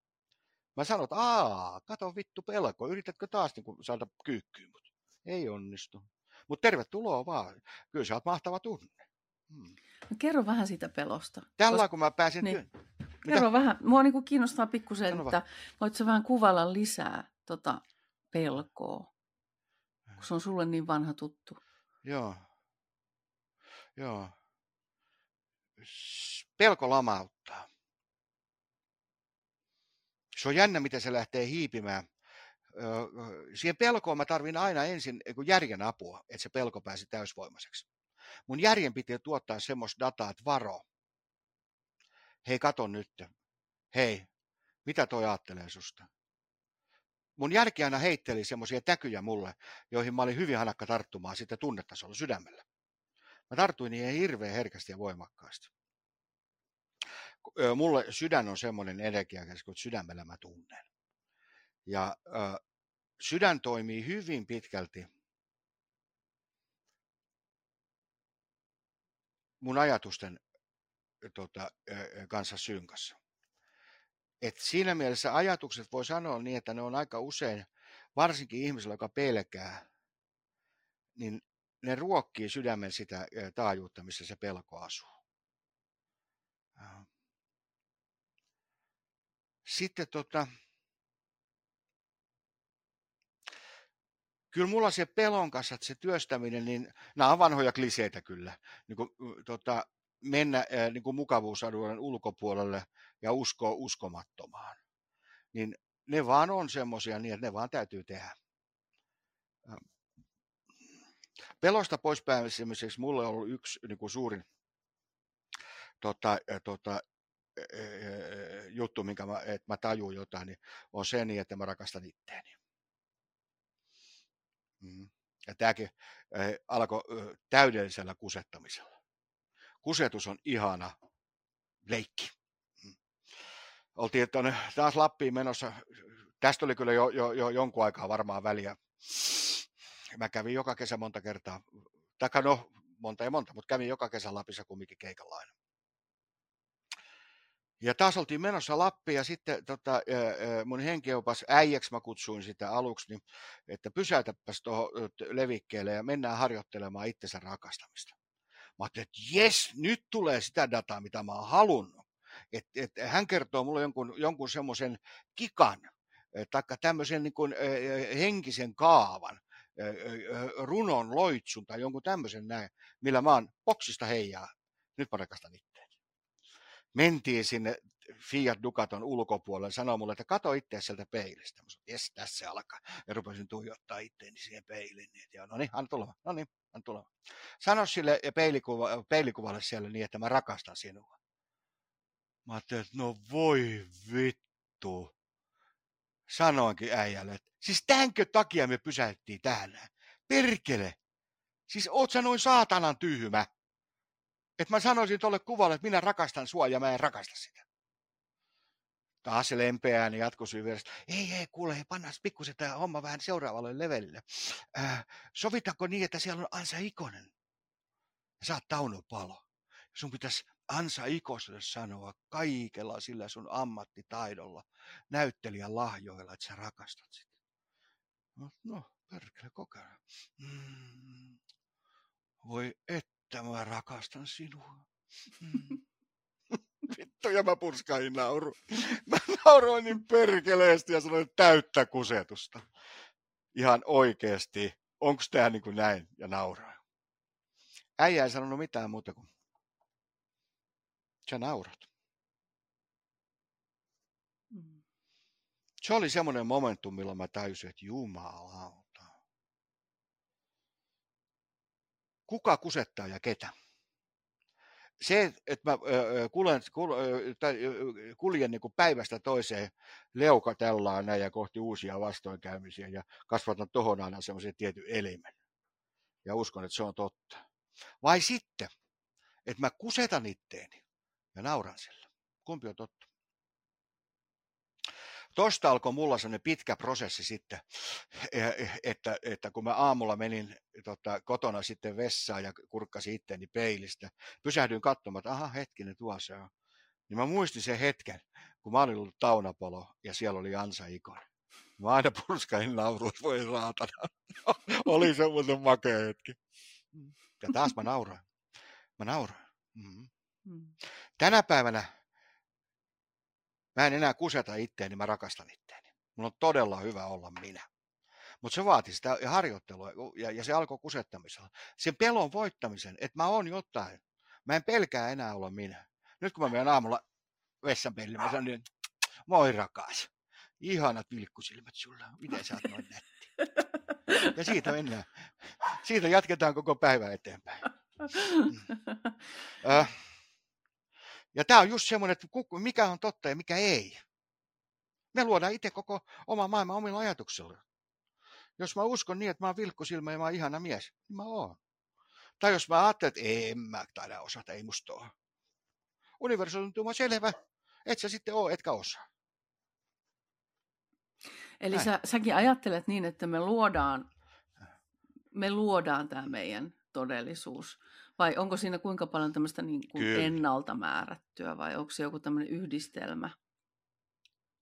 Mä sanon, että aa, kato vittu pelko, yritätkö taas niin saada kyykkyyn mut? Ei onnistu. Mutta tervetuloa vaan. Kyllä sä oot mahtava tunne. Hmm. No kerro vähän siitä pelosta. Tällä koska... kun mä pääsin niin. työn. Kerro vähän. Mua niin kiinnostaa pikkusen, että voitko vähän kuvailla lisää tota pelkoa? kun se on sulle niin vanha tuttu. Joo. Joo. Pelko lamauttaa. Se on jännä, miten se lähtee hiipimään. Siihen pelkoon mä tarvin aina ensin järjen apua, että se pelko pääsi täysvoimaiseksi. Mun järjen piti tuottaa semmoista dataa, että varo. Hei, kato nyt. Hei, mitä toi ajattelee susta? mun järki aina heitteli semmoisia täkyjä mulle, joihin mä olin hyvin hanakka tarttumaan sitten tunnetasolla sydämellä. Mä tartuin niihin hirveän herkästi ja voimakkaasti. Mulle sydän on semmoinen energia, kun sydämellä mä tunnen. Ja sydän toimii hyvin pitkälti mun ajatusten tota, kanssa synkassa. Et siinä mielessä ajatukset voi sanoa niin, että ne on aika usein, varsinkin ihmisellä, joka pelkää, niin ne ruokkii sydämen sitä taajuutta, missä se pelko asuu. Sitten tota, kyllä mulla se pelon kanssa, että se työstäminen, niin nämä on vanhoja kliseitä kyllä. Niin kuin, tota, mennä niin kuin mukavuusalueen ulkopuolelle ja uskoa uskomattomaan. Niin ne vaan on semmoisia niin, että ne vaan täytyy tehdä. Pelosta pois pääsemiseksi mulle on ollut yksi niin kuin suurin tota, tota, juttu, minkä mä, että mä tajun jotain, niin on se niin, että mä rakastan itteeni. Mm. Ja tämäkin alkoi täydellisellä kusettamisella. Kusetus on ihana leikki. Mm. Oltiin tuonne taas Lappiin menossa. Tästä oli kyllä jo, jo, jo jonkun aikaa varmaan väliä. Mä kävin joka kesä monta kertaa. Taikka no, monta ja monta, mutta kävin joka kesä Lapissa kumminkin keikalla aina. Ja taas oltiin menossa Lappiin ja sitten tota, mun henkiopas äijäksi mä kutsuin sitä aluksi, niin, että pysäytäpäs tuohon levikkeelle ja mennään harjoittelemaan itsensä rakastamista. Mä ajattelin, että jes, nyt tulee sitä dataa, mitä mä oon halunnut. Et, et, hän kertoo mulle jonkun, jonkun semmoisen kikan, taikka tämmöisen niin kuin, henkisen kaavan, runon loitsun tai jonkun tämmöisen näin, millä mä oon boksista heijaa. Nyt mä rakastan itse mentiin sinne Fiat Ducaton ulkopuolelle, sanoi mulle, että kato itse sieltä peilistä. Mä sanoin, jes, tässä se alkaa. Ja rupesin tuijottaa itteeni siihen peiliin. Niin, ja no niin, anna tulla. No niin, anna tulla. Sano sille peilikuva, peilikuvalle siellä niin, että mä rakastan sinua. Mä ajattelin, että no voi vittu. Sanoinkin äijälle, että siis tämänkö takia me pysäyttiin täällä? Perkele. Siis oot sä noin saatanan tyhmä että mä sanoisin tuolle kuvalle, että minä rakastan sua ja mä en rakasta sitä. Taas se lempeä ääni jatkoi vieressä. Ei, ei, kuule, hei, pannaan pikkusen tämä homma vähän seuraavalle levelille. Äh, sovitaanko niin, että siellä on Ansa Ikonen? Ja sä oot Tauno Palo. Sun pitäisi Ansa Ikoselle sanoa kaikella sillä sun ammattitaidolla, näyttelijän lahjoilla, että sä rakastat sitä. No, no perkele, kokeillaan. Mm. Voi et että mä rakastan sinua. Mm. Vittu, ja mä purskain nauru. Mä nauroin niin perkeleesti ja sanoin täyttä kusetusta. Ihan oikeesti. Onko tää niin kuin näin? Ja nauroin. Äijä ei sanonut mitään muuta kuin sä naurat. Mm. Se oli semmoinen momentum, milloin mä täysin, että jumala kuka kusettaa ja ketä. Se, että mä kuljen, kuljen niin kuin päivästä toiseen leukatellaan näin ja kohti uusia vastoinkäymisiä ja kasvatan tohon aina semmoisen tietyn elimen. Ja uskon, että se on totta. Vai sitten, että mä kusetan itteeni ja nauran sillä. Kumpi on totta? Tuosta alkoi mulla sellainen pitkä prosessi sitten, että, että kun mä aamulla menin tota, kotona sitten vessaan ja kurkkasin itteeni peilistä, pysähdyin katsomaan, että aha hetkinen tuossa on. Niin mä muistin sen hetken, kun mä olin ollut Taunapolo ja siellä oli Ansa Ikon. Mä aina purskain naurua, voi raatana. oli semmoinen makea hetki. Ja taas mä nauroin. Mä nauroin. Mm-hmm. Mm. Tänä päivänä Mä en enää kuseta itteeni, mä rakastan itteeni. Mulla on todella hyvä olla minä. Mutta se vaati sitä harjoittelua ja, ja se alkoi kusettamisella. Sen pelon voittamisen, että mä oon jotain. Mä en pelkää enää olla minä. Nyt kun mä menen aamulla vessanpellille, mä sanon, että moi rakas. Ihanat vilkkusilmät sulla. Miten sä oot noin nätti? Ja siitä mennään. Siitä jatketaan koko päivä eteenpäin. Mm. Äh. Ja tämä on just semmoinen, että mikä on totta ja mikä ei. Me luodaan itse koko oma maailma omilla ajatuksilla. Jos mä uskon niin, että mä oon vilkkusilmä ja mä oon ihana mies, niin mä oon. Tai jos mä ajattelen, että en mä taida osata, ei musta ole. Universumi on selvä, et sä sitten oo, etkä osaa. Eli sä, säkin ajattelet niin, että me luodaan, me luodaan tämä meidän todellisuus. Vai onko siinä kuinka paljon tämmöistä niin kuin ennalta määrättyä vai onko se joku tämmöinen yhdistelmä?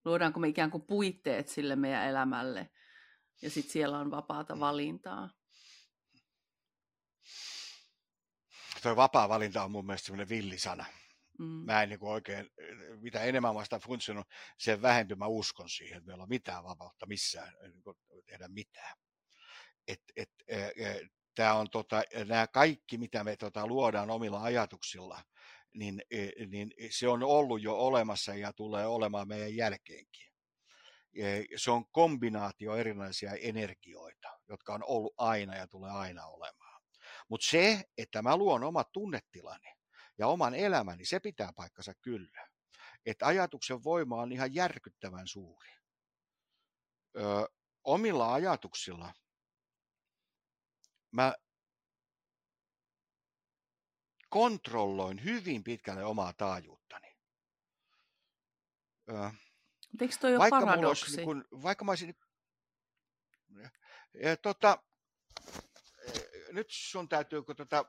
Luodaanko me ikään kuin puitteet sille meidän elämälle ja sitten siellä on vapaata valintaa? Tuo vapaa valinta on mun mielestä semmoinen villisana. Mm. Mä en niin oikein, mitä enemmän mä sitä funtsinut, sen vähempi mä uskon siihen, että meillä on mitään vapautta missään niin tehdä mitään. Et, et, tämä on tota, nämä kaikki, mitä me tota, luodaan omilla ajatuksilla, niin, e, niin se on ollut jo olemassa ja tulee olemaan meidän jälkeenkin. E, se on kombinaatio erilaisia energioita, jotka on ollut aina ja tulee aina olemaan. Mutta se, että mä luon omat tunnetilani ja oman elämäni, se pitää paikkansa kyllä. että ajatuksen voima on ihan järkyttävän suuri. Ö, omilla ajatuksilla mä kontrolloin hyvin pitkälle omaa taajuuttani. Ö, Eikö toi vaikka paradoksi? Olisi, niin kun, vaikka mä olisin... Ja, tota, nyt sun täytyy kun tota,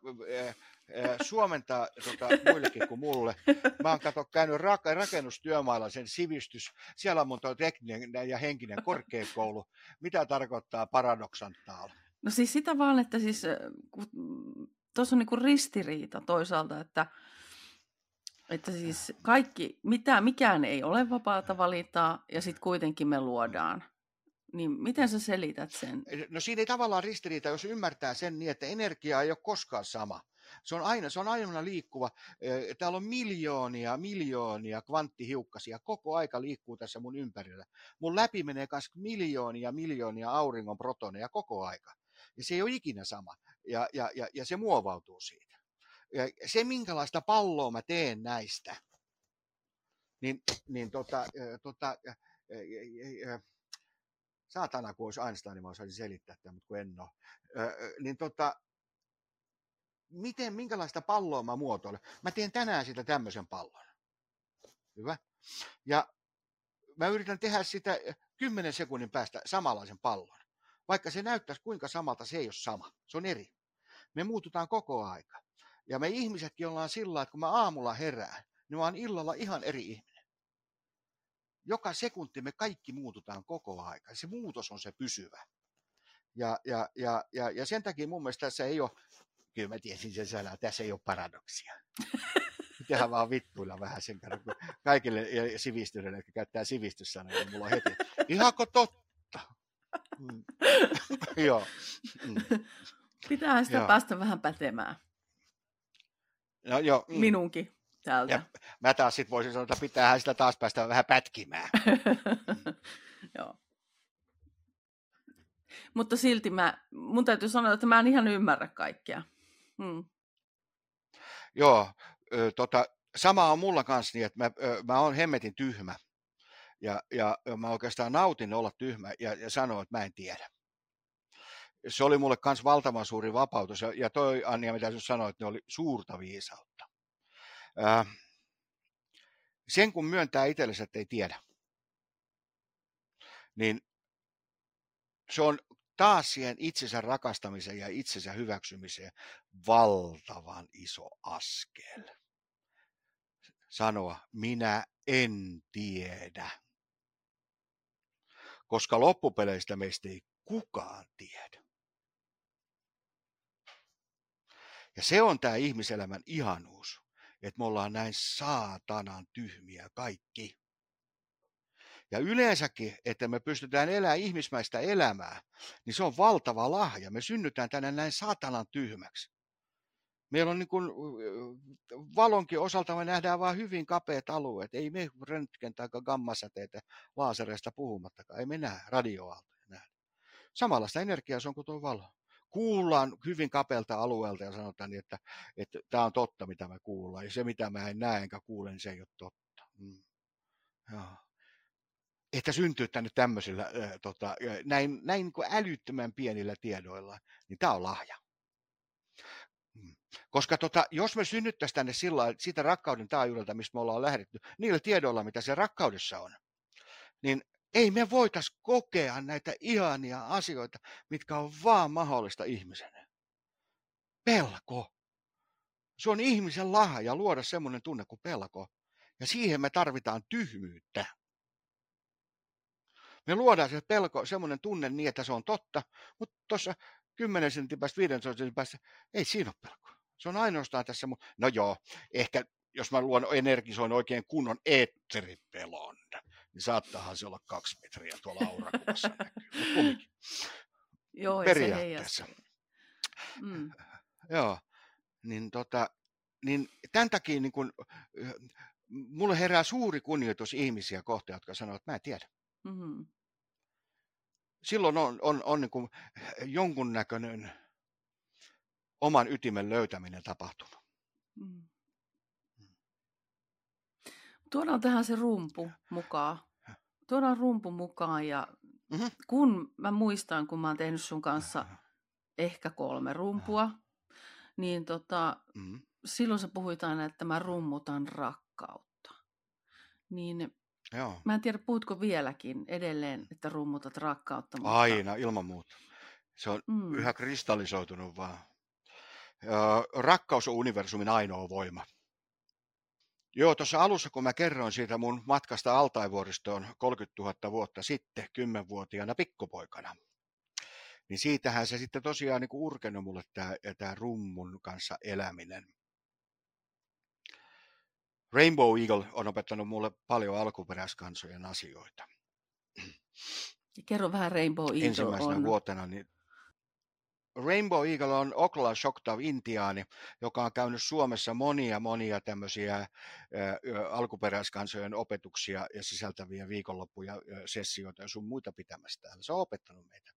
suomentaa tota, muillekin kuin mulle. Mä oon kato, käynyt ra- rakennustyömailla sen sivistys. Siellä on mun tekninen ja henkinen korkeakoulu. Mitä tarkoittaa paradoksantaal? No siis sitä vaan, että siis tuossa on niinku ristiriita toisaalta, että, että siis kaikki, mitä, mikään ei ole vapaata valintaa ja sitten kuitenkin me luodaan. Niin miten sä selität sen? No siinä ei tavallaan ristiriita, jos ymmärtää sen niin, että energia ei ole koskaan sama. Se on aina, se on aina liikkuva. Täällä on miljoonia, miljoonia kvanttihiukkasia. Koko aika liikkuu tässä mun ympärillä. Mun läpi menee myös miljoonia, miljoonia auringon protoneja koko aika. Ja se ei ole ikinä sama. Ja, ja, ja, ja se muovautuu siitä. Ja se, minkälaista palloa mä teen näistä, niin, niin tota, tota, saatana, kun olisi Einstein, niin mä osaisin selittää tämän, mutta kun en ole. Niin tota, miten, minkälaista palloa mä muotoilen? Mä teen tänään sitä tämmöisen pallon. Hyvä. Ja mä yritän tehdä sitä 10 sekunnin päästä samanlaisen pallon. Vaikka se näyttäisi kuinka samalta, se ei ole sama. Se on eri. Me muututaan koko aika. Ja me ihmisetkin ollaan sillä että kun mä aamulla herään, niin mä oon illalla ihan eri ihminen joka sekunti me kaikki muututaan koko aika. Se muutos on se pysyvä. Ja, ja, ja, ja, ja sen takia mun mielestä tässä ei ole, kyllä mä tiesin sen sanaa, tässä ei ole paradoksia. Tehdään vaan vittuilla vähän sen kerran, kun kaikille sivistyneille, jotka käyttää sivistyssanoja, niin mulla on heti, ihanko totta? Mm. Joo. Mm. Pitää sitä Joo. päästä vähän pätemään. No, joo. Mm. Minunkin täältä. Ja mä taas sit voisin sanoa, että pitäähän sitä taas päästä vähän pätkimään. Joo. Mutta silti mä, mun täytyy sanoa, että mä en ihan ymmärrä kaikkea. Hmm. Joo, ö, tota, sama on mulla kanssa niin, että mä, ö, mä oon hemmetin tyhmä. Ja, ja mä oikeastaan nautin olla tyhmä ja, ja sanoa, että mä en tiedä. Se oli mulle myös valtavan suuri vapautus. Ja, ja toi Anja, mitä sinä sanoit, ne oli suurta viisautta sen kun myöntää itsellensä, että ei tiedä, niin se on taas siihen itsensä rakastamiseen ja itsensä hyväksymiseen valtavan iso askel. Sanoa, minä en tiedä. Koska loppupeleistä meistä ei kukaan tiedä. Ja se on tämä ihmiselämän ihanuus että me ollaan näin saatanan tyhmiä kaikki. Ja yleensäkin, että me pystytään elämään ihmismäistä elämää, niin se on valtava lahja. Me synnytään tänne näin saatanan tyhmäksi. Meillä on niin kuin, valonkin osalta me nähdään vain hyvin kapeat alueet. Ei me röntgen tai gammasäteitä laasereista puhumattakaan. Ei me näe radioaaltoja nähdä. Samanlaista energiaa se on kuin tuo valo kuullaan hyvin kapelta alueelta ja sanotaan, niin, että, että tämä on totta, mitä me kuullaan. Ja se, mitä mä en näe enkä kuule, niin se ei ole totta. Mm. Että syntyy tänne tämmöisillä, äh, tota, näin, näin niin älyttömän pienillä tiedoilla, niin tämä on lahja. Koska tota, jos me synnyttäisiin tänne sillä siitä rakkauden taajuudelta, mistä me ollaan lähdetty, niillä tiedoilla, mitä se rakkaudessa on, niin ei me voitais kokea näitä ihania asioita, mitkä on vaan mahdollista ihmisen. Pelko. Se on ihmisen lahja luoda semmoinen tunne kuin pelko. Ja siihen me tarvitaan tyhmyyttä. Me luodaan se pelko, semmoinen tunne niin, että se on totta, mutta tuossa 10 sentin päästä, 5 sentin päästä, ei siinä ole pelko. Se on ainoastaan tässä, no joo, ehkä jos mä luon energisoin oikein kunnon eetteripelon, niin saattaahan se olla kaksi metriä tuolla aurakuvassa näkyy. Joo, Periaatteessa. Mm. Joo, niin, tota, niin tämän takia niin kun, mulle herää suuri kunnioitus ihmisiä kohtaan, jotka sanoo, että mä en tiedä. Mm-hmm. Silloin on, on, on niin jonkunnäköinen oman ytimen löytäminen tapahtunut. Mm. Tuodaan tähän se rumpu mukaan. Tuodaan rumpu mukaan ja Mhm. kun mä muistan, kun mä oon tehnyt sun kanssa ehkä kolme rumpua, niin tota, Mm. silloin sä puhuit aina, että mä rummutan rakkautta. Niin Joo. mä en tiedä, puhutko vieläkin edelleen, että rummutat rakkautta. Mutta... Aina, ilman muuta. Se on Mm. yhä kristallisoitunut vaan. Rakkaus on universumin ainoa voima. Joo, tuossa alussa kun mä kerroin siitä mun matkasta Altaivuoristoon 30 000 vuotta sitten, 10-vuotiaana pikkupoikana, niin siitähän se sitten tosiaan niin urkenut mulle tämä, tämä rummun kanssa eläminen. Rainbow Eagle on opettanut mulle paljon alkuperäiskansojen asioita. Kerro vähän Rainbow Eagle ensimmäisenä on. vuotena, niin Rainbow Eagle on Okla Shoktav intiaani, joka on käynyt Suomessa monia monia tämmöisiä alkuperäiskansojen opetuksia ja sisältäviä viikonloppuja, sessioita ja sun muita pitämässä täällä. Se on opettanut meitä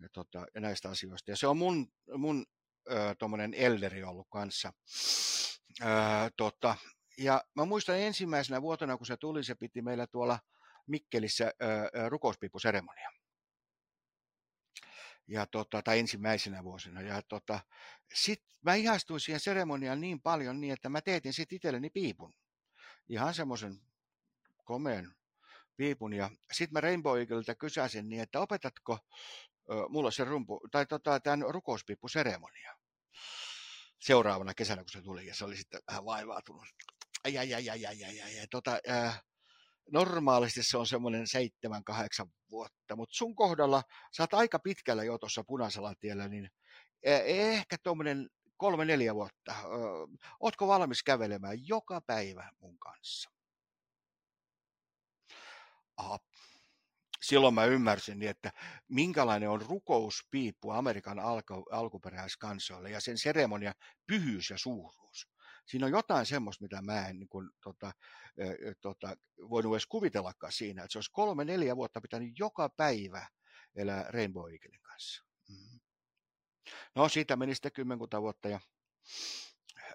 ja, tota, ja näistä asioista. Ja se on mun, mun tuommoinen elderi ollut kanssa. Ö, tota, ja mä muistan ensimmäisenä vuotena, kun se tuli, se piti meillä tuolla Mikkelissä ö, rukouspiippuseremonia ja tota, tai ensimmäisenä vuosina. Ja tota, sit mä ihastuin siihen seremoniaan niin paljon niin, että mä teetin sitten itselleni piipun. Ihan semmoisen komeen piipun. Ja sitten mä Rainbow Eagleltä kysäsin niin, että opetatko ö, mulle se rumpu, tai tota, tämän rukouspiippuseremonia. Seuraavana kesänä, kun se tuli, ja se oli sitten vähän vaivaatunut. Ai, ai, ai, ai, ai, ai, ai. Tota, äh, normaalisti se on semmoinen seitsemän, kahdeksan vuotta, mutta sun kohdalla sä oot aika pitkällä jo tuossa punaisella tiellä, niin ehkä tuommoinen kolme, neljä vuotta. Ootko valmis kävelemään joka päivä mun kanssa? Aha. Silloin mä ymmärsin, niin, että minkälainen on rukouspiippu Amerikan alku, alkuperäiskansoille ja sen seremonia pyhyys ja suuruus. Siinä on jotain semmoista, mitä mä en niin kuin, tota, tota, voinut edes kuvitellakaan siinä, että se olisi kolme, neljä vuotta pitänyt joka päivä elää Rainbow Eaglein kanssa. Mm. No siitä meni sitten kymmenkunta vuotta ja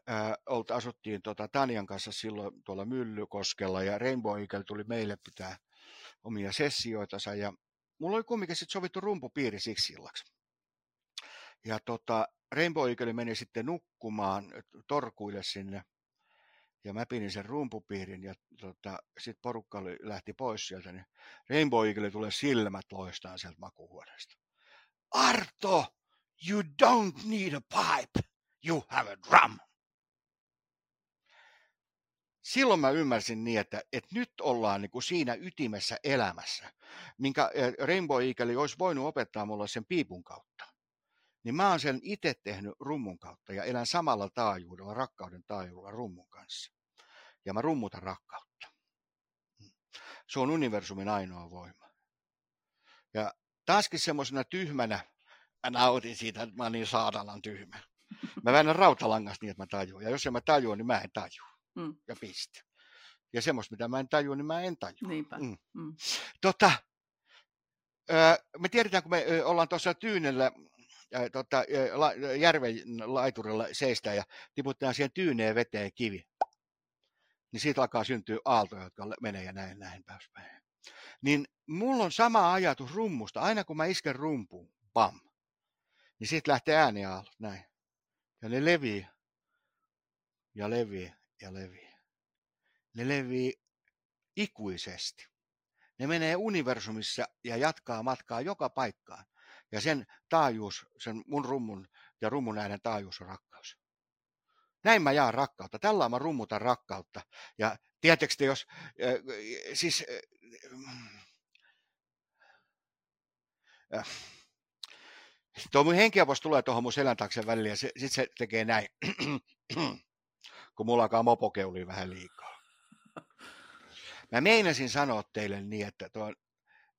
ää, asuttiin tota, Tanjan kanssa silloin tuolla Myllykoskella ja Rainbow Eagle tuli meille pitää omia sessioitansa ja mulla oli kumminkin sitten sovittu rumpupiiri siksi illaksi. Ja tota, Rainbow Eagle meni sitten nukkumaan torkuille sinne ja mä pidin sen rumpupiirin ja tota, sitten porukka oli, lähti pois sieltä, niin Rainbow Eagle tulee silmät loistaan sieltä makuuhuoneesta. Arto, you don't need a pipe, you have a drum. Silloin mä ymmärsin niin, että, että nyt ollaan niin kuin siinä ytimessä elämässä, minkä Rainbow Eagle olisi voinut opettaa mulle sen piipun kautta. Niin mä oon sen itse tehnyt rummun kautta ja elän samalla taajuudella, rakkauden taajuudella rummun kanssa ja mä rummutan rakkautta. Se on universumin ainoa voima. Ja taaskin semmoisena tyhmänä mä nautin siitä, että mä oon niin saadalan tyhmä. Mä väännän rautalangasta niin, että mä tajuan. Ja jos en mä tajua, niin mä en tajua. Mm. Ja piste. Ja semmoista, mitä mä en tajua, niin mä en tajua. Niinpä. Mm. Mm. Tota, me tiedetään, kun me ollaan tuossa Tyynellä tota, järven laiturilla seistä ja tiputetaan siihen tyyneen veteen kivi niin siitä alkaa syntyä aaltoja, jotka menee ja näin, näin päin. Niin mulla on sama ajatus rummusta. Aina kun mä isken rumpuun, pam, niin siitä lähtee ääniaallot näin. Ja ne levii ja levii ja levii. Ne levii ikuisesti. Ne menee universumissa ja jatkaa matkaa joka paikkaan. Ja sen taajuus, sen mun rummun ja rummun äänen taajuus on rakkaus. Näin mä jaan rakkautta. Tällä mä rummutan rakkautta. Ja tiedättekö jos, äh, siis äh, tuo mun henkiavos tulee tuohon mun selän taakse välillä ja se, sit se tekee näin, kun mulla alkaa mopokeuli vähän liikaa. Mä meinasin sanoa teille niin, että tuo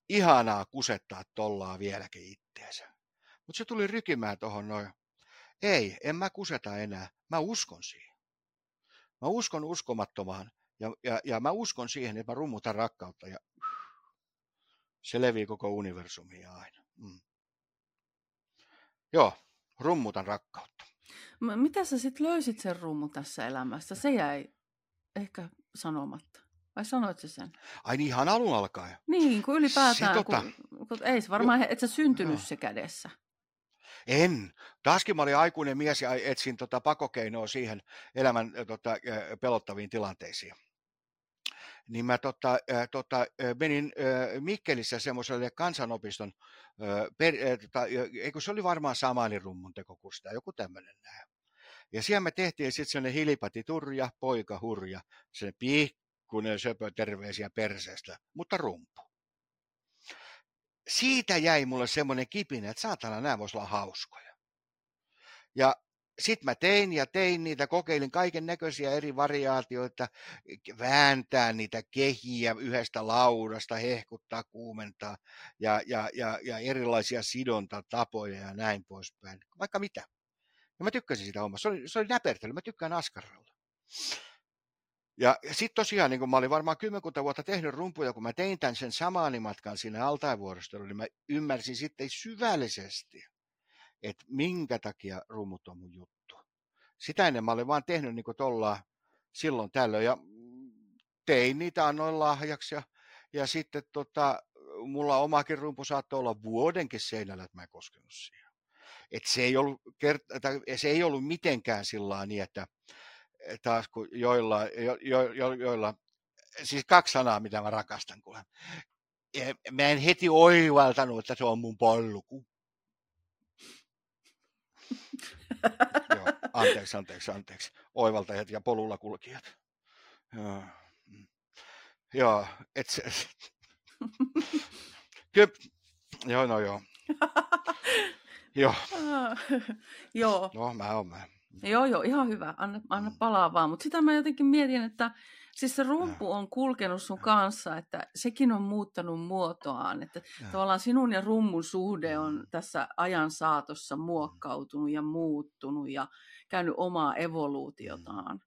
ihanaa kusettaa tollaa vieläkin itteensä. Mutta se tuli rykimään tuohon noin. Ei, en mä kuseta enää. Mä uskon siihen. Mä uskon uskomattomaan ja, ja, ja mä uskon siihen, että mä rummutan rakkautta ja se levii koko universumiin aina. Mm. Joo, rummutan rakkautta. Mitä sä sitten löysit sen rummu tässä elämässä? Se jäi ehkä sanomatta. Vai sanoit se sen? Ai niin, ihan alun alkaen. Niin, kun ylipäätään, Se tota- kun, kun ei se varmaan, et sä syntynyt Joo. se kädessä. En. Taaskin mä olin aikuinen mies ja etsin tota pakokeinoa siihen elämän tota, pelottaviin tilanteisiin. Niin mä tota, tota, menin Mikkelissä semmoiselle kansanopiston, per, tota, eikö se oli varmaan Samanin rummun tekokurssi tai joku tämmöinen näin. Ja siellä me tehtiin sitten sellainen hilipati turja, poika hurja, se pikkunen söpö terveisiä perseestä, mutta rumpu. Siitä jäi mulle semmoinen kipinä, että saatana nämä vois olla hauskoja. Ja sitten mä tein ja tein niitä, kokeilin kaiken näköisiä eri variaatioita, vääntää niitä kehiä yhdestä laudasta, hehkuttaa, kuumentaa ja, ja, ja, ja erilaisia sidontatapoja ja näin poispäin. Vaikka mitä. Ja mä tykkäsin sitä hommasta. Se oli, se oli näpertely. Mä tykkään askarrella. Ja sitten tosiaan, niin kun mä olin varmaan kymmenkunta vuotta tehnyt rumpuja, kun mä tein tämän sen samaanimatkan sinne altaivuoristolle, niin mä ymmärsin sitten syvällisesti, että minkä takia rummut on mun juttu. Sitä ennen mä olin vaan tehnyt niin tuolla silloin tällöin ja tein niitä, annoin lahjaksi ja, ja sitten tota, mulla omakin rumpu saattoi olla vuodenkin seinällä, että mä en koskenut siihen. Et se, ei ollut se ei ollut mitenkään sillä niin, että taas kun joilla, jo, jo, jo, joilla, siis kaksi sanaa, mitä mä rakastan, kuule. Mä en heti oivaltanut, että se on mun polku. Joo, anteeksi, anteeksi, anteeksi. Oivaltajat ja polulla kulkijat. Joo, mm. joo et se... Kyllä, joo, no joo. Joo, Joo, no mä oon mä. Joo, joo, ihan hyvä. Anna, anna Mm. palaa vaan. Mutta sitä mä jotenkin mietin, että siis se rumpu on kulkenut sun kanssa, että sekin on muuttanut muotoaan. Että tavallaan sinun ja rummun suhde on tässä ajan saatossa muokkautunut ja muuttunut ja käynyt omaa evoluutiotaan.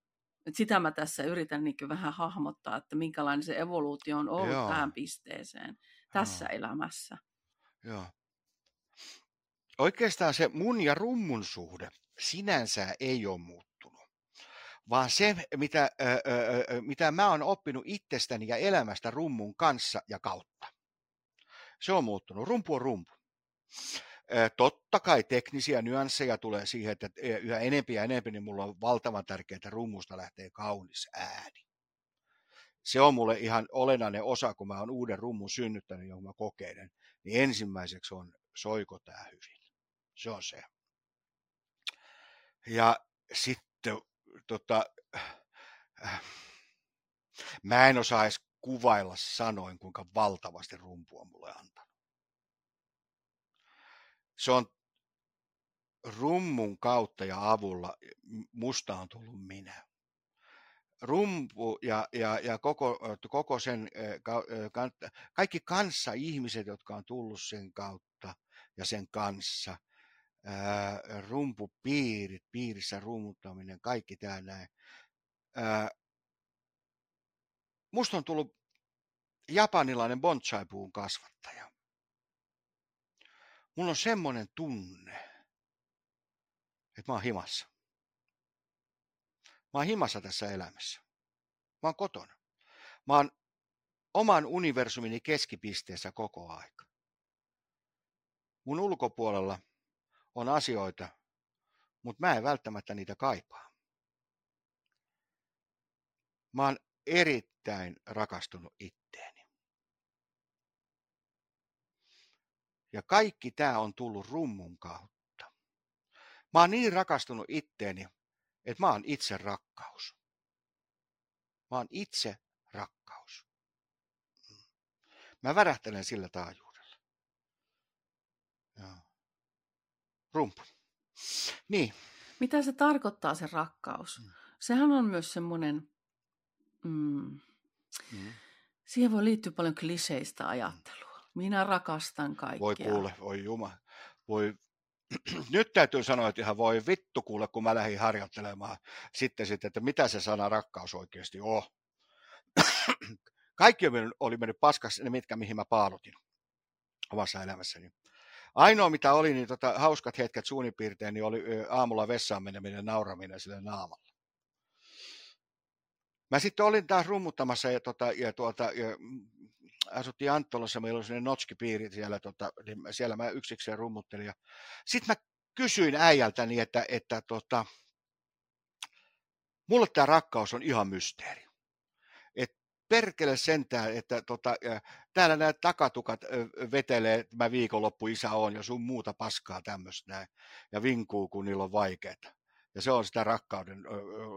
Et sitä mä tässä yritän niin vähän hahmottaa, että minkälainen se evoluutio on ollut Joo. tähän pisteeseen tässä Joo. elämässä. Joo. Oikeastaan se mun ja rummun suhde sinänsä ei ole muuttunut, vaan se, mitä, ö, ö, ö, mitä mä oon oppinut itsestäni ja elämästä rummun kanssa ja kautta. Se on muuttunut. Rumpu on rumpu. Totta kai teknisiä nyansseja tulee siihen, että yhä enempi ja enempi niin mulla on valtavan tärkeää, että rummusta lähtee kaunis ääni. Se on mulle ihan olennainen osa, kun mä oon uuden rummun synnyttänyt, jonka mä kokeilen. Niin ensimmäiseksi on, soiko tää hyvin. Se on se. Ja sitten tota, mä en osaa edes kuvailla sanoin, kuinka valtavasti rumpu on mulle antanut. Se on rummun kautta ja avulla musta on tullut minä. Rumpu ja, ja, ja koko, koko sen, äh, kan- kaikki kanssa ihmiset, jotka on tullut sen kautta ja sen kanssa, rumpupiirit, piirissä rummuttaminen, kaikki tämä näin. Ää, musta on tullut japanilainen bonsai-puun kasvattaja. Mulla on semmoinen tunne, että mä oon himassa. Mä oon himassa tässä elämässä. Mä oon kotona. Mä oon oman universumini keskipisteessä koko aika. Mun ulkopuolella on asioita, mutta mä en välttämättä niitä kaipaa. Mä oon erittäin rakastunut itteeni. Ja kaikki tämä on tullut rummun kautta. Mä oon niin rakastunut itteeni, että mä oon itse rakkaus. Mä oon itse rakkaus. Mä värähtelen sillä taajuudella. Joo. Rumpu. Niin, Mitä se tarkoittaa se rakkaus? Mm. Sehän on myös semmoinen, mm, mm. siihen voi liittyä paljon kliseistä ajattelua. Minä rakastan kaikkia. voi kuule, voi juma. Voi... Nyt täytyy sanoa, että ihan voi vittu kuule, kun mä lähdin harjoittelemaan sitten, sitten että mitä se sana rakkaus oikeasti on. Kaikki oli mennyt- paskaksi, ne mitkä mihin mä paalutin omassa elämässäni. Ainoa mitä oli, niin tota, hauskat hetket suunnin piirtein, niin oli aamulla vessaan meneminen nauraminen sille naamalla. Mä sitten olin taas rummuttamassa ja, tota, ja, tuota, ja asuttiin Anttolassa, meillä oli sellainen notskipiiri siellä, tota, niin siellä mä yksikseen rummuttelin. Sitten mä kysyin äijältäni, että, että tota, mulle tämä rakkaus on ihan mysteeri. Et perkele sentään, että tota, täällä nämä takatukat vetelee, että mä viikonloppu isä on ja sun muuta paskaa tämmöistä näin. Ja vinkuu, kun niillä on vaikeaa. Ja se on sitä rakkauden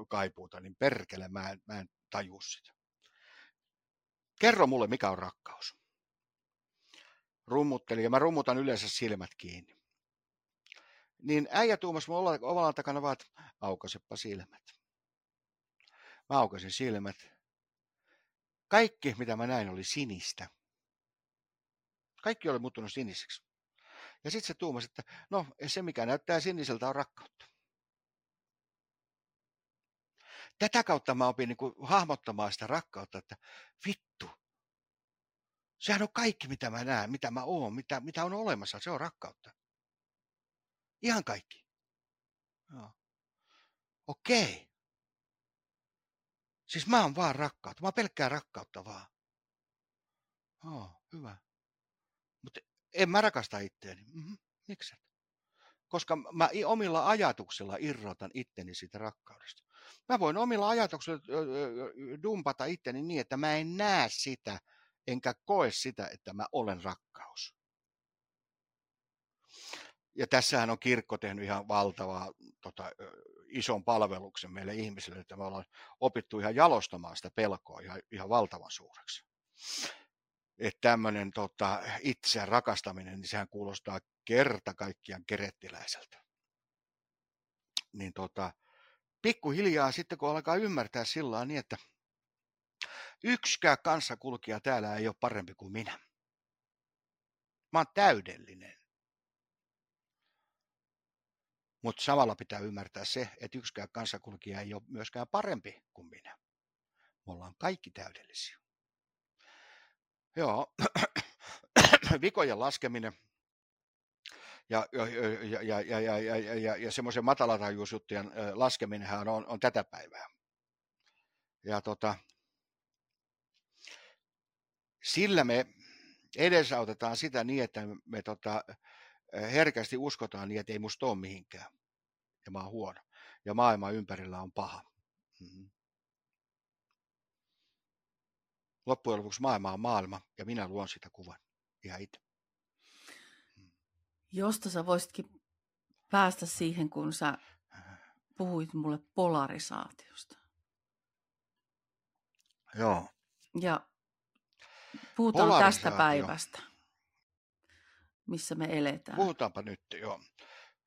kaipuuta, niin perkele mä en, mä en taju sitä. Kerro mulle, mikä on rakkaus. Rummutteli, ja mä rummutan yleensä silmät kiinni. Niin äijä tuumas mun ovalla takana vaan, että aukasepa silmät. Mä aukasin silmät. Kaikki, mitä mä näin, oli sinistä. Kaikki oli muuttunut siniseksi. Ja sitten se tuumasi, että no se mikä näyttää siniseltä on rakkautta. Tätä kautta mä opin niin kuin hahmottamaan sitä rakkautta, että vittu, sehän on kaikki mitä mä näen, mitä mä oon, mitä, mitä on olemassa, se on rakkautta. Ihan kaikki. Joo. Okei. Siis mä oon vaan rakkautta. Mä oon pelkkää rakkautta vaan. Joo, hyvä. En mä rakasta itteeni. Mm-hmm. Miksi? Koska mä omilla ajatuksilla irrotan itteni siitä rakkaudesta. Mä voin omilla ajatuksilla dumpata itteni niin, että mä en näe sitä, enkä koe sitä, että mä olen rakkaus. Ja tässähän on kirkko tehnyt ihan valtavaa tota, ison palveluksen meille ihmisille, että me ollaan opittu ihan jalostamaan sitä pelkoa ihan, ihan valtavan suureksi. Että tämmöinen tota, itse rakastaminen, niin sehän kuulostaa kerta kaikkiaan kerettiläiseltä. Niin tota, pikkuhiljaa sitten kun alkaa ymmärtää sillä niin, että yksikään kanssakulkija täällä ei ole parempi kuin minä. Mä oon täydellinen. Mutta samalla pitää ymmärtää se, että yksikään kanssakulkija ei ole myöskään parempi kuin minä. Me ollaan kaikki täydellisiä. Joo, vikojen laskeminen ja, ja, ja, ja, ja, ja, ja, ja semmoisen matalatajuusjuttujen laskeminenhan on, on tätä päivää. Ja tota, sillä me edesautetaan sitä niin, että me tota, herkästi uskotaan niin, että ei musta ole mihinkään. Ja mä oon huono. Ja maailma ympärillä on paha. Mm-hmm. Loppujen lopuksi maailma on maailma ja minä luon sitä kuvan ihan itse. Josta sä voisitkin päästä siihen, kun sä puhuit mulle polarisaatiosta. Joo. Ja puhutaan tästä päivästä, missä me eletään. Puhutaanpa nyt, joo.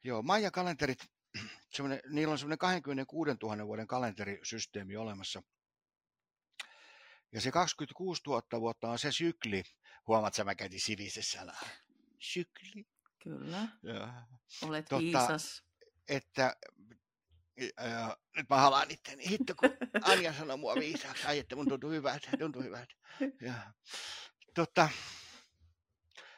Joo, Maija-kalenterit, niillä on semmoinen 26 000 vuoden kalenterisysteemi olemassa. Ja se 26 000 vuotta on se sykli. Huomaat, että mä käytin sivisessä sanaa. Sykli. Kyllä. Ja, Olet tota, viisas. Että ja, nyt mä halaan itteni. Hitto, kun Anja sanoi mua viisaaksi. Ai, että mun tuntuu hyvältä, tuntuu hyvältä. Ja, tota,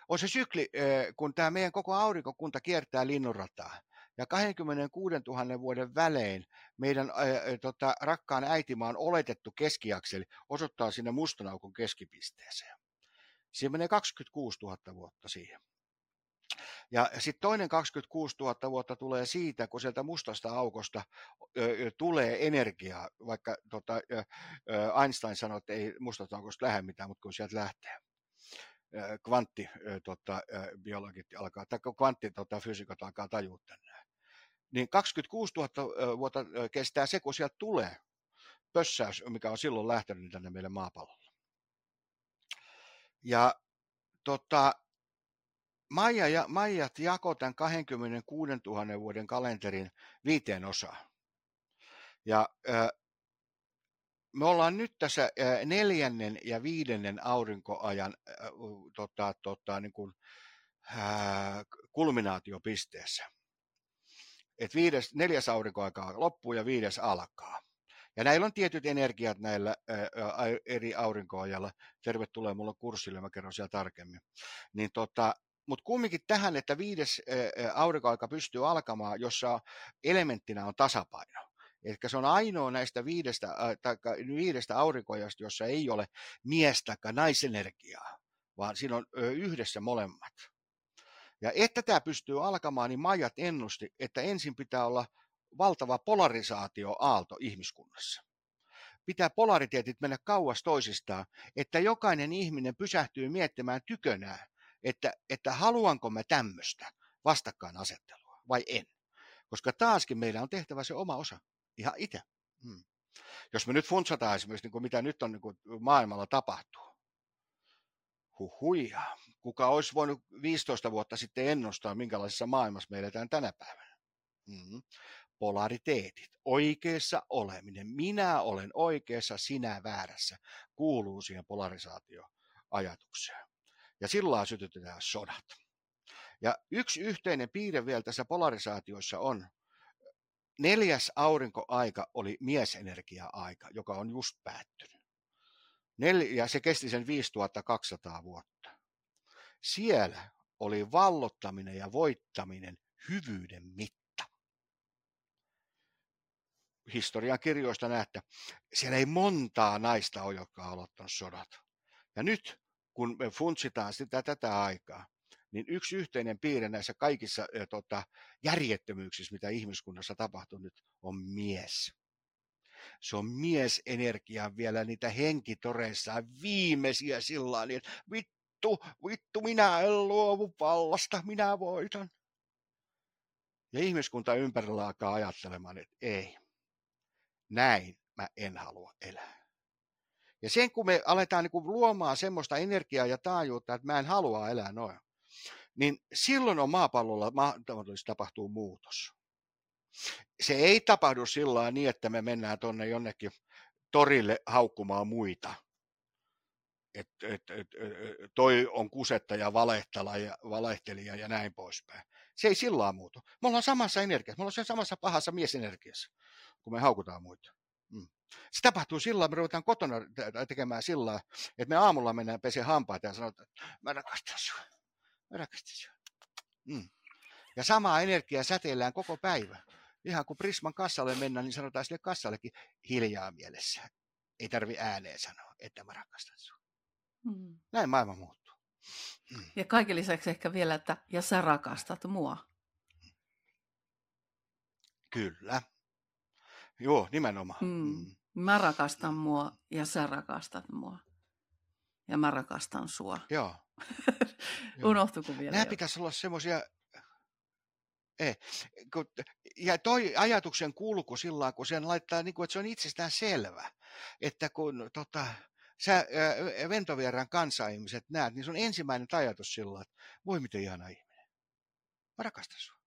on se sykli, kun tämä meidän koko aurinkokunta kiertää linnunrataa. Ja 26 000 vuoden välein meidän ää, tota, rakkaan äitimaan oletettu keskiakseli osoittaa sinne mustan aukon keskipisteeseen. Siinä menee 26 000 vuotta siihen. Ja sitten toinen 26 000 vuotta tulee siitä, kun sieltä mustasta aukosta ö, tulee energiaa, vaikka tota, ö, Einstein sanoi, että ei mustasta aukosta lähde mitään, mutta kun sieltä lähtee kvantti tota, alkaa, tai kvanttifysiikat tota, alkaa tajua tänne. Niin 26 000 vuotta kestää se, kun sieltä tulee pössäys, mikä on silloin lähtenyt tänne meille maapallolle. Ja tota, Maija ja, Maijat jako tämän 26 000 vuoden kalenterin viiteen osaan. Ja me ollaan nyt tässä neljännen ja viidennen aurinkoajan tota, tota, niin kuin, kulminaatiopisteessä. Et viides, neljäs aurinkoaika loppuu ja viides alkaa. Ja näillä on tietyt energiat näillä ää, eri aurinkoajalla. Tervetuloa mulla kurssille, mä kerron siellä tarkemmin. Niin tota, mutta kumminkin tähän, että viides aurinkoaika pystyy alkamaan, jossa elementtinä on tasapaino. Eli se on ainoa näistä viidestä, äh, viidestä aurinkojasta, jossa ei ole mies- tai naisenergiaa, vaan siinä on yhdessä molemmat. Ja että tämä pystyy alkamaan, niin Majat ennusti, että ensin pitää olla valtava polarisaatioaalto ihmiskunnassa. Pitää polariteetit mennä kauas toisistaan, että jokainen ihminen pysähtyy miettimään tykönään, että, että haluanko mä tämmöistä vastakkainasettelua vai en. Koska taaskin meillä on tehtävä se oma osa ihan itse. Hmm. Jos me nyt funtsataan esimerkiksi, niin kuin mitä nyt on niin kuin maailmalla tapahtuu, huhuja, kuka olisi voinut 15 vuotta sitten ennustaa, minkälaisessa maailmassa me eletään tänä päivänä. hmm Polariteetit, oikeassa oleminen, minä olen oikeassa, sinä väärässä, kuuluu siihen polarisaatioajatukseen. Ja sillä sytytetään sodat. Ja yksi yhteinen piirre vielä tässä polarisaatioissa on, neljäs aurinkoaika oli miesenergia-aika, joka on just päättynyt. Nel- ja se kesti sen 5200 vuotta. Siellä oli vallottaminen ja voittaminen hyvyyden mitta. Historian kirjoista näette, siellä ei montaa naista ole, jotka on aloittanut sodat. Ja nyt, kun me funtsitaan sitä tätä aikaa, niin yksi yhteinen piirre näissä kaikissa ä, tota, järjettömyyksissä, mitä ihmiskunnassa tapahtuu nyt, on mies. Se on miesenergia vielä niitä henkitoreissa viimeisiä sillä niin vittu, vittu, minä en luovu vallasta, minä voitan. Ja ihmiskunta ympärillä alkaa ajattelemaan, että ei, näin mä en halua elää. Ja sen kun me aletaan niin kuin luomaan semmoista energiaa ja taajuutta, että mä en halua elää noin, niin silloin on maapallolla mahdollisesti tapahtuu muutos. Se ei tapahdu sillä niin, että me mennään tuonne jonnekin torille haukkumaan muita. Et, et, et, toi on kusetta ja valehtelija ja näin poispäin. Se ei sillä muutu. Me ollaan samassa energiassa, me ollaan samassa pahassa miesenergiassa, kun me haukutaan muita. Mm. Se tapahtuu sillä me ruvetaan kotona tekemään sillä että me aamulla mennään peseen hampaita ja sanotaan, että mä rakastan sinua Mä rakastan sinua. Mm. Ja samaa energiaa säteillään koko päivä. Ihan kun Prisman kassalle mennään, niin sanotaan sille kassallekin hiljaa mielessä. Ei tarvi ääneen sanoa, että mä rakastan sinua. Mm. Näin maailma muuttuu. Mm. Ja kaiken lisäksi ehkä vielä, että ja sä rakastat mua. Kyllä. Joo, nimenomaan. Mm. Mm. Mä rakastan mua ja sä rakastat mua. Ja mä rakastan sua. Joo. Unohtuiko vielä? Nämä pitäisi olla semmoisia ei. Ja toi ajatuksen kulku sillä kun sen laittaa, niin kuin, että se on itsestään selvä, että kun tota, sä ventovieran kanssa-ihmiset näet, niin se on ensimmäinen ajatus sillä että voi miten ihana ihminen. Mä rakastan sua.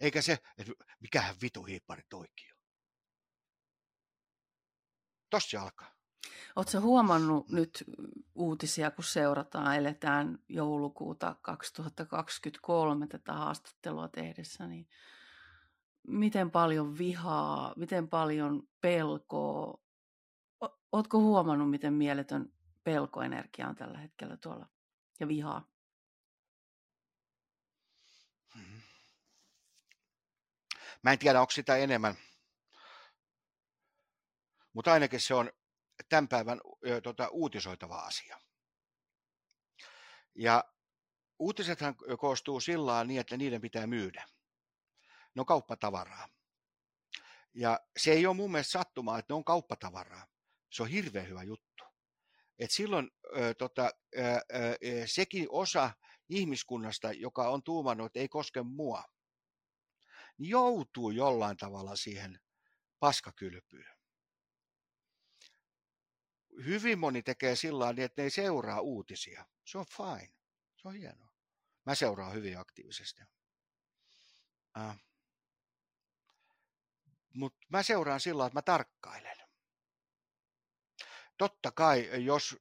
Eikä se, että mikähän vitu hiippari toikin on. Tossa se alkaa. Oletko huomannut nyt uutisia, kun seurataan, eletään joulukuuta 2023 tätä haastattelua tehdessä, niin miten paljon vihaa, miten paljon pelkoa, Oletko huomannut, miten mieletön pelkoenergia on tällä hetkellä tuolla ja vihaa? Hmm. Mä en tiedä, onko sitä enemmän, mutta ainakin se on tämän päivän tota, uutisoitava asia. Ja uutisethan koostuu sillä niin, että niiden pitää myydä. Ne on kauppatavaraa. Ja se ei ole mun mielestä sattumaa, että ne on kauppatavaraa. Se on hirveän hyvä juttu. Et silloin ö, tota, ö, ö, sekin osa ihmiskunnasta, joka on tuumannut, että ei koske mua, niin joutuu jollain tavalla siihen paskakylpyyn hyvin moni tekee sillä niin, että ne ei seuraa uutisia. Se on fine. Se on hienoa. Mä seuraan hyvin aktiivisesti. Äh. Mutta mä seuraan sillä että mä tarkkailen. Totta kai, jos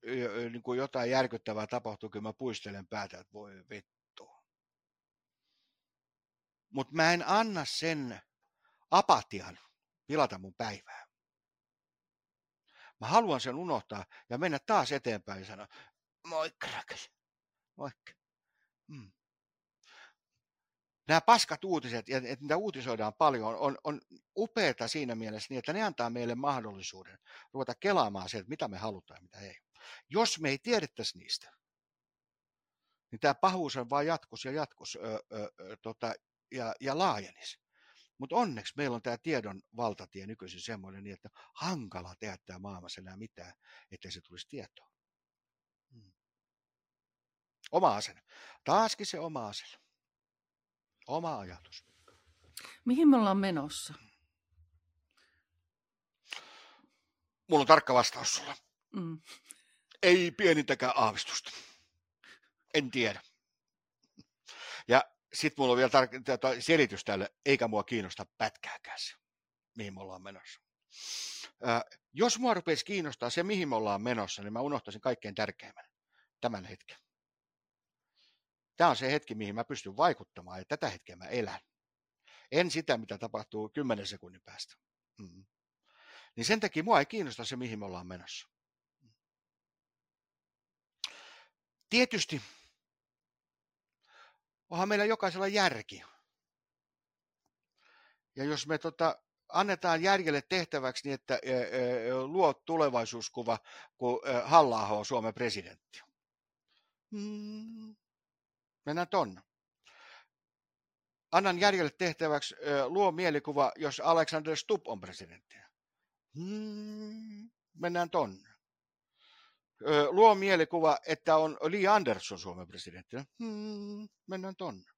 niin kuin jotain järkyttävää tapahtuu, kyllä mä puistelen päätä, että voi vittu. Mutta mä en anna sen apatian pilata mun päivää. Mä haluan sen unohtaa ja mennä taas eteenpäin ja sanoa, moikka rakas, moikka. Mm. Nämä paskat uutiset, ja että niitä uutisoidaan paljon, on, on upeata siinä mielessä niin, että ne antaa meille mahdollisuuden ruveta kelaamaan se, että mitä me halutaan ja mitä ei. Jos me ei tiedettäisi niistä, niin tämä pahuus on vain jatkus ja jatkus ö, ö, ö, tota, ja, ja laajenisi. Mutta onneksi meillä on tämä tiedon valtatie nykyisin semmoinen, niin että hankala tehdä tämä maailmassa enää mitään, ettei se tulisi tietoa. Hmm. Oma asenne. Taaskin se oma asenne. Oma ajatus. Mihin me ollaan menossa? Mulla on tarkka vastaus sulla. Mm. Ei pienintäkään aavistusta. En tiedä. Ja sitten mulla on vielä tar- selitys tälle, eikä mua kiinnosta pätkääkään se, mihin me ollaan menossa. Ää, jos mua rupeisi kiinnostaa se, mihin me ollaan menossa, niin mä unohtaisin kaikkein tärkeimmän, tämän hetken. Tämä on se hetki, mihin mä pystyn vaikuttamaan, ja tätä hetkeä mä elän. En sitä, mitä tapahtuu kymmenen sekunnin päästä. Mm. Niin sen takia mua ei kiinnosta se, mihin me ollaan menossa. Tietysti onhan meillä jokaisella järki. Ja jos me tota, annetaan järjelle tehtäväksi niin, että e, e, luo tulevaisuuskuva, kun e, halla on Suomen presidentti. Hmm. Mennään tonne. Annan järjelle tehtäväksi luo mielikuva, jos Alexander Stubb on presidentti. Hmm. Mennään tonne luo mielikuva, että on Lee Anderson Suomen presidentti. Hmm, mennään tonne.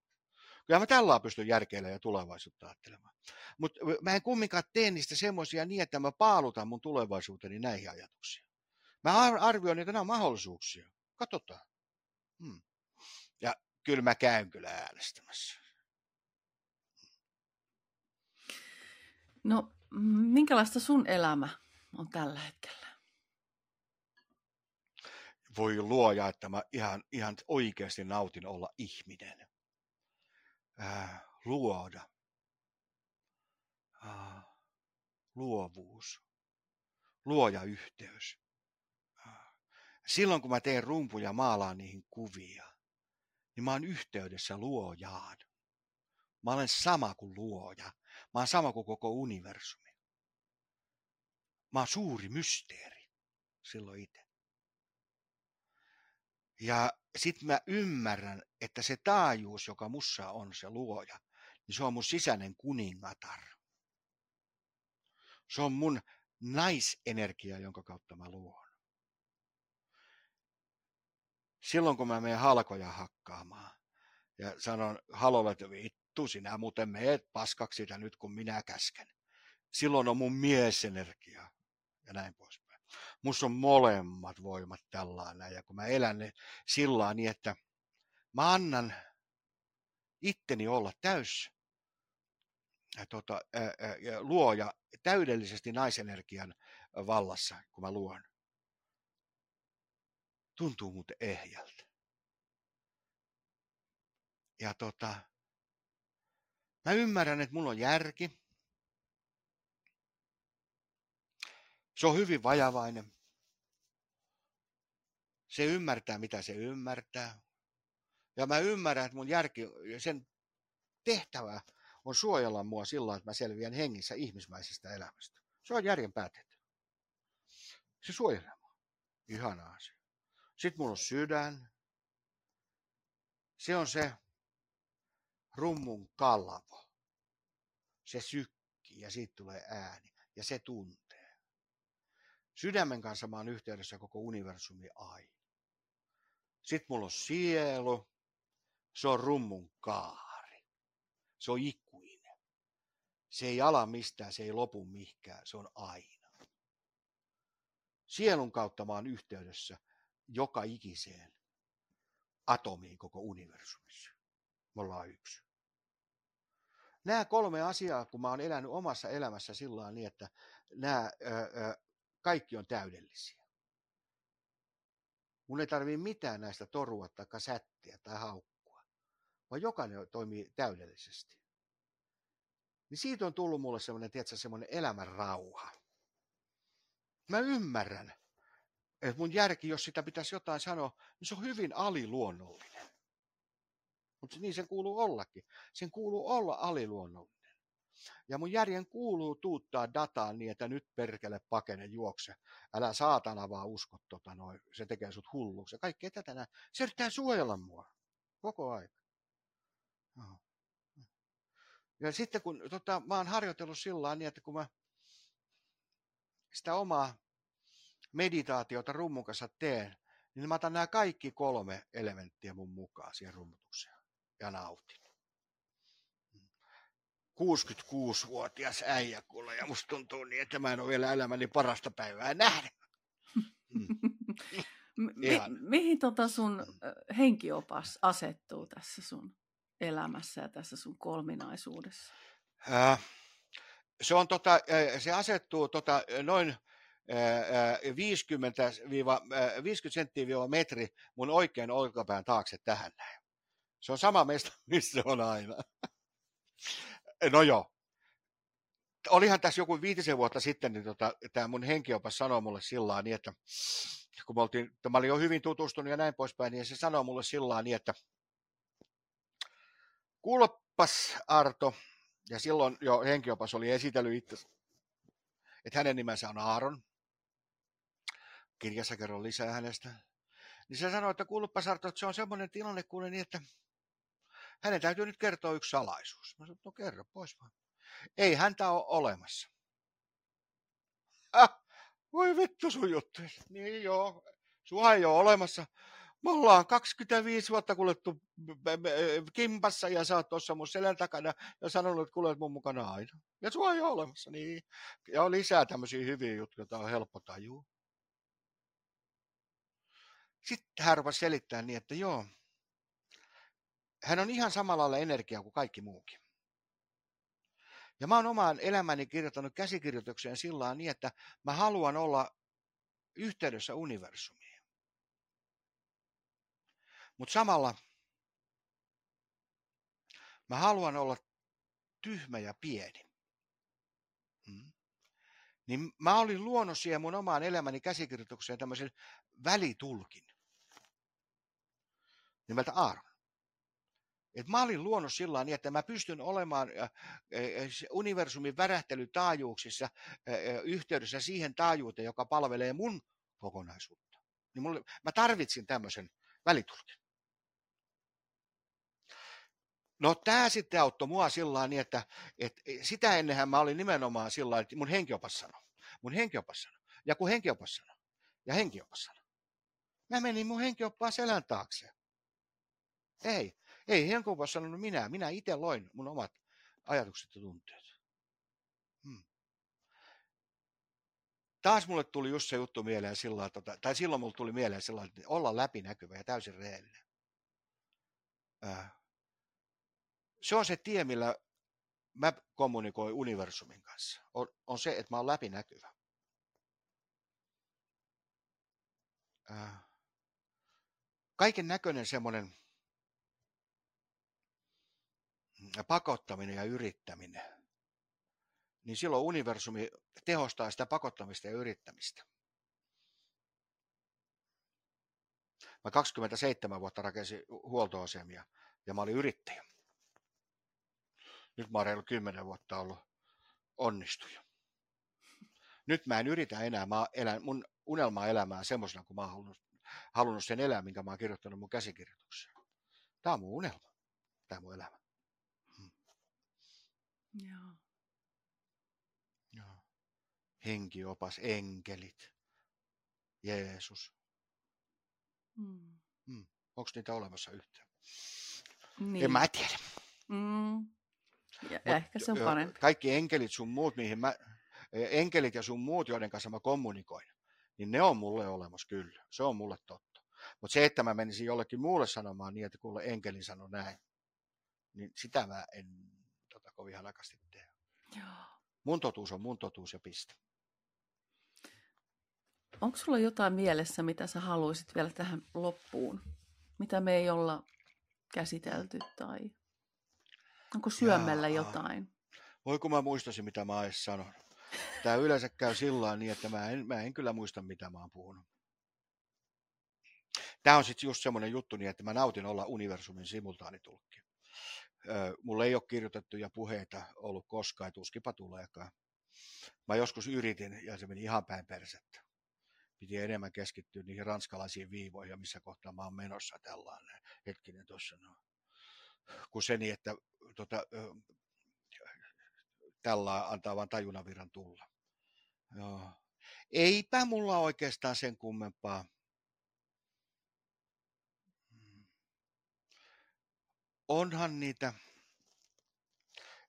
Kyllä mä tällä pystyn järkeilemään ja tulevaisuutta ajattelemaan. Mutta mä en kumminkaan tee niistä semmoisia niin, että mä paalutan mun tulevaisuuteni näihin ajatuksiin. Mä arvioin, että nämä on mahdollisuuksia. Katsotaan. Hmm. Kyllä mä käyn kyllä äänestämässä. No, minkälaista sun elämä on tällä hetkellä? voi luoja, että mä ihan, ihan oikeasti nautin olla ihminen. Ää, luoda. Ää, luovuus. Luoja yhteys. Ää. Silloin kun mä teen rumpuja maalaan niihin kuvia, niin mä oon yhteydessä luojaan. Mä olen sama kuin luoja. Mä oon sama kuin koko universumi. Mä oon suuri mysteeri silloin itse. Ja sitten mä ymmärrän, että se taajuus, joka mussa on, se luoja, niin se on mun sisäinen kuningatar. Se on mun naisenergia, jonka kautta mä luon. Silloin kun mä menen halkoja hakkaamaan ja sanon halolle, että vittu, sinä muuten meet paskaksi sitä nyt, kun minä käsken. Silloin on mun miesenergia ja näin pois musta on molemmat voimat tällainen. Ja kun mä elän sillä niin, että mä annan itteni olla täys tota, ää, ja luoja täydellisesti naisenergian vallassa, kun mä luon. Tuntuu muuten ehjältä. Ja tota, mä ymmärrän, että mulla on järki. Se on hyvin vajavainen. Se ymmärtää, mitä se ymmärtää. Ja mä ymmärrän, että mun järki, sen tehtävä on suojella mua sillä että mä selviän hengissä ihmismäisestä elämästä. Se on järjen päätetty. Se suojelee mua. Ihana asia. Sitten mulla on sydän. Se on se rummun kalvo. Se sykkii ja siitä tulee ääni ja se tuntee. Sydämen kanssa mä oon yhteydessä koko universumi aina. Sitten mulla on sielu. Se on rummun kaari. Se on ikuinen. Se ei ala mistään, se ei lopu mihkään, se on aina. Sielun kautta mä oon yhteydessä joka ikiseen atomiin koko universumissa. Me ollaan yksi. Nämä kolme asiaa, kun mä oon elänyt omassa elämässä sillä niin, että nämä ö, ö, kaikki on täydellisiä. Mun ei tarvii mitään näistä torua tai sättiä tai haukkua, vaan jokainen toimii täydellisesti. Niin siitä on tullut mulle semmoinen, tiedätkö, semmoinen elämän rauha. Mä ymmärrän, että mun järki, jos sitä pitäisi jotain sanoa, niin se on hyvin aliluonnollinen. Mutta niin sen kuuluu ollakin. Sen kuuluu olla aliluonnollinen. Ja mun järjen kuuluu tuuttaa dataa niin, että nyt perkele pakene juokse. Älä saatana vaan usko tota noin. Se tekee sut hulluksi. Ja kaikkea tätä näin. Se yrittää suojella mua. Koko aika. Ja sitten kun tota, mä oon harjoitellut sillä niin, että kun mä sitä omaa meditaatiota rummun kanssa teen, niin mä otan nämä kaikki kolme elementtiä mun mukaan siihen rummutukseen ja nautin. 66-vuotias äijä kuule, ja musta tuntuu niin, että mä en ole vielä elämäni parasta päivää nähnyt. Mm. Mi- mihin tota sun henkiopas asettuu tässä sun elämässä ja tässä sun kolminaisuudessa? Äh, se, on tota, se asettuu tota, noin 50, 50 senttiä metri mun oikean olkapään taakse tähän näin. Se on sama mesta, missä on aina. No joo. Olihan tässä joku viitisen vuotta sitten, niin tota, tämä mun henkiopas sanoi mulle sillä niin, että kun mä, oltiin, mä olin jo hyvin tutustunut ja näin poispäin, niin se sanoi mulle sillä niin, että kuulepas Arto, ja silloin jo henkiopas oli esitellyt itse, että hänen nimensä on Aaron. Kirjassa kerron lisää hänestä. Niin se sanoi, että kuulepas Arto, että se on semmoinen tilanne, kuule niin, että hänen täytyy nyt kertoa yksi salaisuus. Mä sanoin, no kerro pois vaan. Ei häntä ole olemassa. Ah, voi vittu sun juttu. Niin joo, sua ei ole olemassa. Me ollaan 25 vuotta kuljettu kimpassa ja sä oot tuossa mun selän takana ja sanonut, että kuulet mun mukana aina. Ja sua ei ole olemassa, niin. Ja lisää tämmöisiä hyviä juttuja, joita on helppo tajua. Sitten hän rupesi selittää niin, että joo, hän on ihan samalla lailla energia kuin kaikki muukin. Ja mä oon omaan elämäni kirjoittanut käsikirjoitukseen sillä niin, että mä haluan olla yhteydessä universumiin. Mutta samalla mä haluan olla tyhmä ja pieni. Hmm. Niin mä olin luonut siihen mun omaan elämäni käsikirjoitukseen tämmöisen välitulkin nimeltä Aaron. Et mä olin luonut sillä niin, että mä pystyn olemaan universumin värähtelytaajuuksissa yhteydessä siihen taajuuteen, joka palvelee mun kokonaisuutta. Niin mulle, mä tarvitsin tämmöisen välitulkin. No tämä sitten auttoi mua sillä niin, että, että sitä ennenhän mä olin nimenomaan sillä että mun henkiopas sanoi. Mun henkiopas sanoi. Ja kun henkiopas sanoi. Ja henkiopas sanoi. Mä menin mun henkioppaan selän taakse. Ei. Ei Henkova sanonut minä. Minä itse loin mun omat ajatukset ja tunteet. Hmm. Taas mulle tuli just se juttu mieleen sillä tota, tai silloin mulle tuli mieleen sillä että olla läpinäkyvä ja täysin rehellinen. Äh. Se on se tie, millä mä kommunikoin universumin kanssa. On, on se, että mä oon läpinäkyvä. Äh. Kaiken näköinen semmoinen pakottaminen ja yrittäminen, niin silloin universumi tehostaa sitä pakottamista ja yrittämistä. Mä 27 vuotta rakensin huoltoasemia ja mä olin yrittäjä. Nyt mä oon 10 vuotta ollut onnistuja. Nyt mä en yritä enää, mä elän mun unelmaa elämää semmoisena kuin mä oon halunnut, halunnut sen elää, minkä mä oon kirjoittanut mun käsikirjoitukseen. Tämä on mun unelma, tämä mun elämä. Joo. Joo. Henkiopas, enkelit, Jeesus. Mm. Mm. Onko niitä olemassa yhtään? Niin. En mä tiedä. Mm. Ja Mut, ehkä se on parempi. Kaikki enkelit sun muut, mihin mä, e, enkelit ja sun muut, joiden kanssa mä kommunikoin, niin ne on mulle olemassa kyllä. Se on mulle totta. Mutta se, että mä menisin jollekin muulle sanomaan niin, että kuule enkelin sano näin, niin sitä mä en kovin hanakasti tehdä. Joo. Mun totuus on mun totuus ja piste. Onko sulla jotain mielessä, mitä sä haluaisit vielä tähän loppuun? Mitä me ei olla käsitelty tai onko syömällä Jaa. jotain? Voi kun mä muistasin, mitä mä edes sanon. Tämä yleensä käy sillä niin, että mä en, mä en kyllä muista, mitä mä oon puhunut. Tämä on sitten just semmoinen juttu, niin että mä nautin olla universumin simultaanitulkki. Mulla ei ole kirjoitettuja puheita ollut koskaan, tuskipa tuleekaan. Mä joskus yritin ja se meni ihan päin persettä. Piti enemmän keskittyä niihin ranskalaisiin viivoihin missä kohtaa mä oon menossa tällainen. Hetkinen tuossa no. Kun se niin, että tota, tällä antaa vain tajunaviran tulla. Joo. Eipä mulla oikeastaan sen kummempaa. Onhan niitä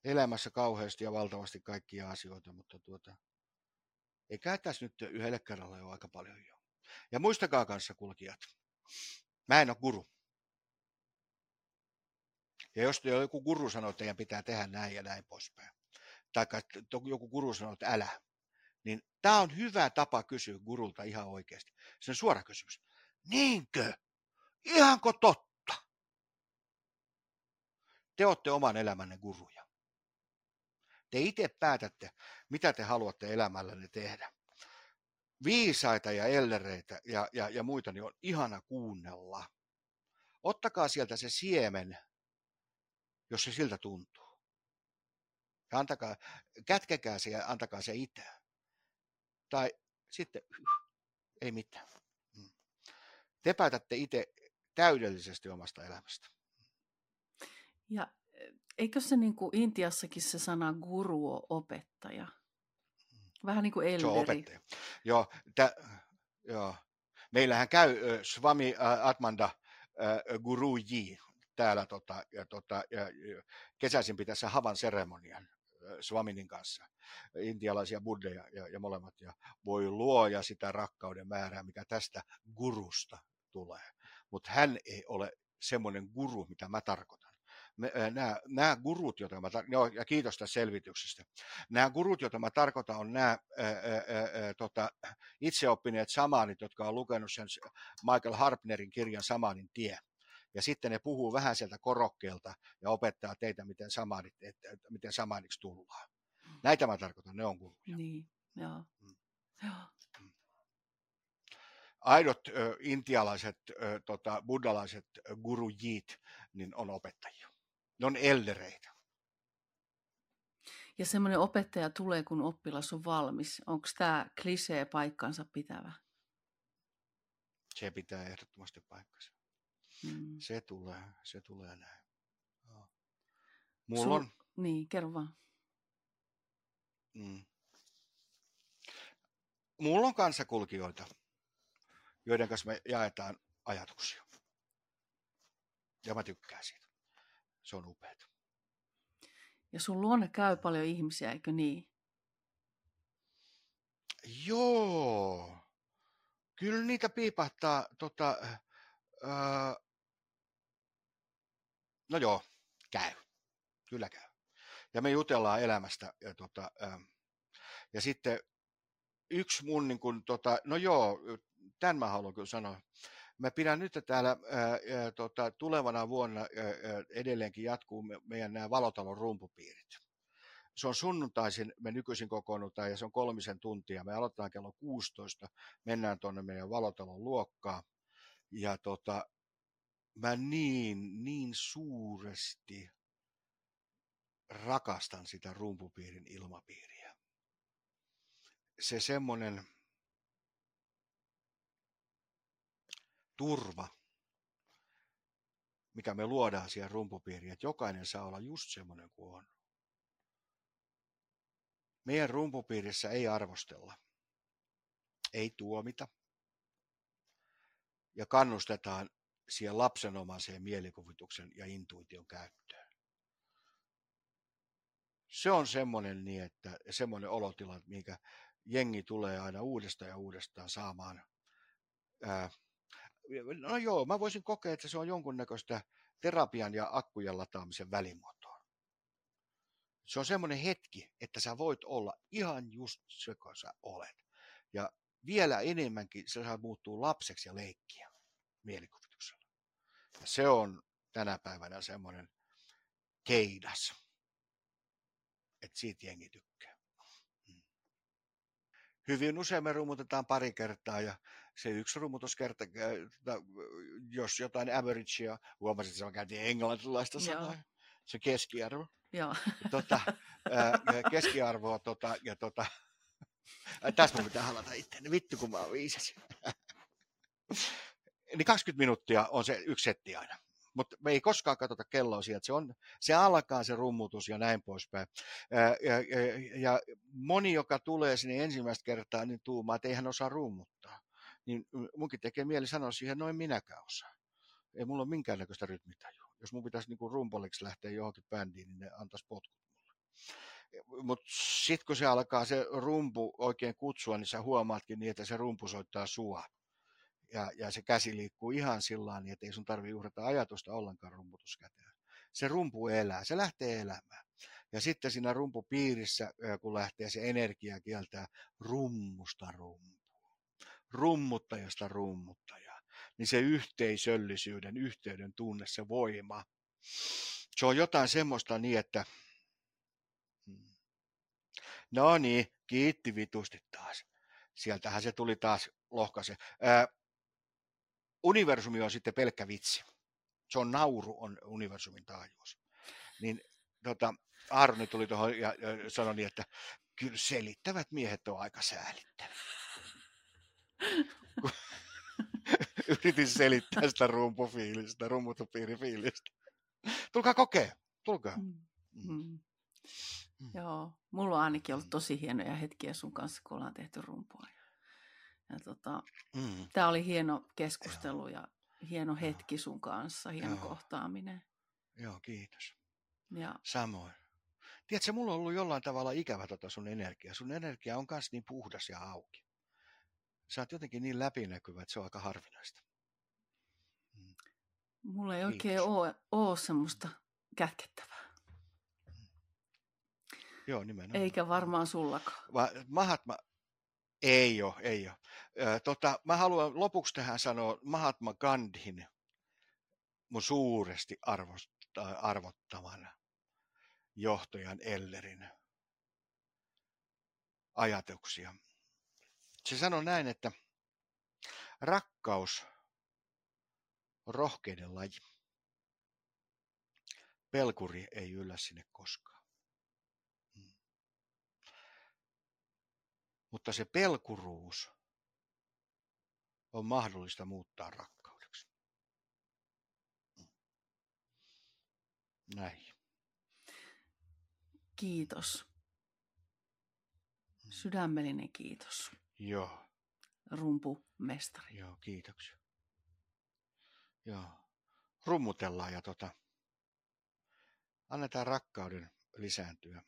elämässä kauheasti ja valtavasti kaikkia asioita, mutta tuota, eikä tässä nyt yhdelle kerralla jo aika paljon jo. Ja muistakaa kanssa kulkijat, mä en ole guru. Ja jos joku guru sanoo, että teidän pitää tehdä näin ja näin poispäin, tai joku guru sanoo, että älä, niin tämä on hyvä tapa kysyä gurulta ihan oikeasti. Se on suora kysymys. Niinkö? Ihanko totta? Te olette oman elämänne guruja. Te itse päätätte, mitä te haluatte elämällänne tehdä. Viisaita ja ellereitä ja, ja, ja muita niin on ihana kuunnella. Ottakaa sieltä se siemen, jos se siltä tuntuu. Ja antakaa, kätkekää se ja antakaa se itse. Tai sitten ei mitään. Mm. Te päätätte itse täydellisesti omasta elämästä. Ja eikö se niin kuin Intiassakin se sana guru on opettaja? Vähän niin kuin elderi. Se on opettaja. Joo, tä, joo. Meillähän käy Swami Atmanda Guruji täällä tota, ja, tota, ja, kesäisin pitäisi havan seremonian Swaminin kanssa, intialaisia buddheja ja, ja molemmat, ja voi luoja sitä rakkauden määrää, mikä tästä gurusta tulee. Mutta hän ei ole semmoinen guru, mitä mä tarkoitan. Nämä, nämä gurut, joita mä, joo, ja kiitos tästä selvityksestä. Nämä gurut, joita mä tarkoitan, on nämä ää, ää, ää, tota, itseoppineet samanit, jotka on lukenut sen Michael Harpnerin kirjan Samanin tie ja sitten ne puhuu vähän sieltä korokkeelta ja opettaa teitä, miten, samanit, että, miten samaniksi tullaan. Näitä mä tarkoitan, ne on kuluja. Niin, joo. Mm. joo. Mm. Aidot ö, intialaiset, ö, tota, buddhalaiset gurujit, niin on opettajia. Ne on eldereitä. Ja semmoinen opettaja tulee, kun oppilas on valmis. Onko tämä klisee paikkansa pitävä? Se pitää ehdottomasti paikkansa. Mm. Se tulee, se tulee näin. Mulla Sul... on... Niin, kerro vaan. Mm. Mulla on kanssakulkijoita, joiden kanssa me jaetaan ajatuksia. Ja mä tykkään siitä. Se on upeaa. Ja sun luonne käy paljon ihmisiä, eikö niin? Joo. Kyllä niitä piipahtaa tota, öö, No joo, käy. Kyllä käy. Ja me jutellaan elämästä. Ja, tota, ähm, ja sitten yksi mun, niin kun, tota, no joo, tämän mä haluan kyllä sanoa. Mä pidän nyt täällä ää, tota, tulevana vuonna ää, edelleenkin jatkuu meidän nämä valotalon rumpupiirit. Se on sunnuntaisin, me nykyisin kokoonnutaan ja se on kolmisen tuntia. Me aloitetaan kello 16, mennään tuonne meidän valotalon luokkaan. Ja tota, mä niin, niin suuresti rakastan sitä rumpupiirin ilmapiiriä. Se semmoinen turva, mikä me luodaan siihen rumpupiiriin, että jokainen saa olla just semmoinen kuin on. Meidän rumpupiirissä ei arvostella, ei tuomita ja kannustetaan siihen lapsenomaiseen mielikuvituksen ja intuition käyttöön. Se on semmoinen niin, että semmoinen olotila, minkä jengi tulee aina uudestaan ja uudestaan saamaan. Ää, no joo, mä voisin kokea, että se on jonkunnäköistä terapian ja akkujen lataamisen välimuotoa. Se on semmoinen hetki, että sä voit olla ihan just se, kun sä olet. Ja vielä enemmänkin sä saat muuttua lapseksi ja leikkiä mielikuvituksella. Ja se on tänä päivänä semmoinen keidas, että siitä jengi tykkää. Mm. hyvin usein me rummutetaan pari kertaa ja se yksi rummutuskerta, jos jotain averagea, huomasin, että se käytiin englantilaista sanaa, se keskiarvo. Joo. Tota, keskiarvoa tota, ja tota, tässä mun pitää halata itseäni, vittu kun mä oon viisas. niin 20 minuuttia on se yksi setti aina mutta me ei koskaan katsota kelloa sieltä. Se, on, se alkaa se rummutus ja näin poispäin. Ja, ja, ja moni, joka tulee sinne ensimmäistä kertaa, niin tuumaa, että ei hän osaa rummuttaa. Niin munkin tekee mieli sanoa siihen, noin minäkään osaa. Ei mulla ole minkäännäköistä rytmitajua. Jos mun pitäisi niin rumpoliksi lähteä johonkin bändiin, niin ne antaisi potkut mulle. Mutta sitten kun se alkaa se rumpu oikein kutsua, niin sä huomaatkin niin, että se rumpu soittaa sua ja, ja se käsi liikkuu ihan sillä niin että ei sun tarvitse uhrata ajatusta ollenkaan rumputuskäteen. Se rumpu elää, se lähtee elämään. Ja sitten siinä rumpupiirissä, kun lähtee se energia kieltää rummusta rumpua, rummuttajasta rummuttajaa, niin se yhteisöllisyyden, yhteyden tunne, se voima, se on jotain semmoista niin, että hmm. no niin, kiitti vitusti taas. Sieltähän se tuli taas lohkase universumi on sitten pelkkä vitsi. Se on nauru, on universumin taajuus. Niin tota, Aaroni tuli tuohon ja, ja sanoi niin, että kyllä selittävät miehet on aika säälittäviä. Yritin selittää sitä rumpufiilistä, rummutupiirifiilistä. Tulkaa kokea, tulkaa. Mm. Mm. Mm. mm. Joo, mulla on ainakin ollut tosi hienoja hetkiä sun kanssa, kun ollaan tehty rumpua. Ja tota, mm. Tämä oli hieno keskustelu Joo. ja hieno hetki sun kanssa, hieno Joo. kohtaaminen. Joo, kiitos. Ja. Samoin. Tiedätkö, mulla on ollut jollain tavalla ikävä tota sun energia. Sun energia on myös niin puhdas ja auki. Sä oot jotenkin niin läpinäkyvä, että se on aika harvinaista. Mm. Mulla ei Kiitos. oikein ole, ole semmoista kätkettävää. Mm. Joo, nimenomaan. Eikä varmaan sullakaan. Va, Mahatma, ei ole, ei ole. Tota, mä haluan lopuksi tähän sanoa Mahatma Gandhin mun suuresti arvottavan johtajan Ellerin ajatuksia. Se sanoi näin, että rakkaus on rohkeiden laji. Pelkuri ei yllä sinne koskaan. Hmm. Mutta se pelkuruus on mahdollista muuttaa rakkaudeksi. Näin. Kiitos. Mm. Sydämellinen kiitos. Joo. Rumpumestari. Joo, kiitoksia. Joo. Rummutellaan ja tota, annetaan rakkauden lisääntyä.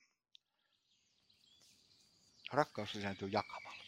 Rakkaus lisääntyy jakamalla.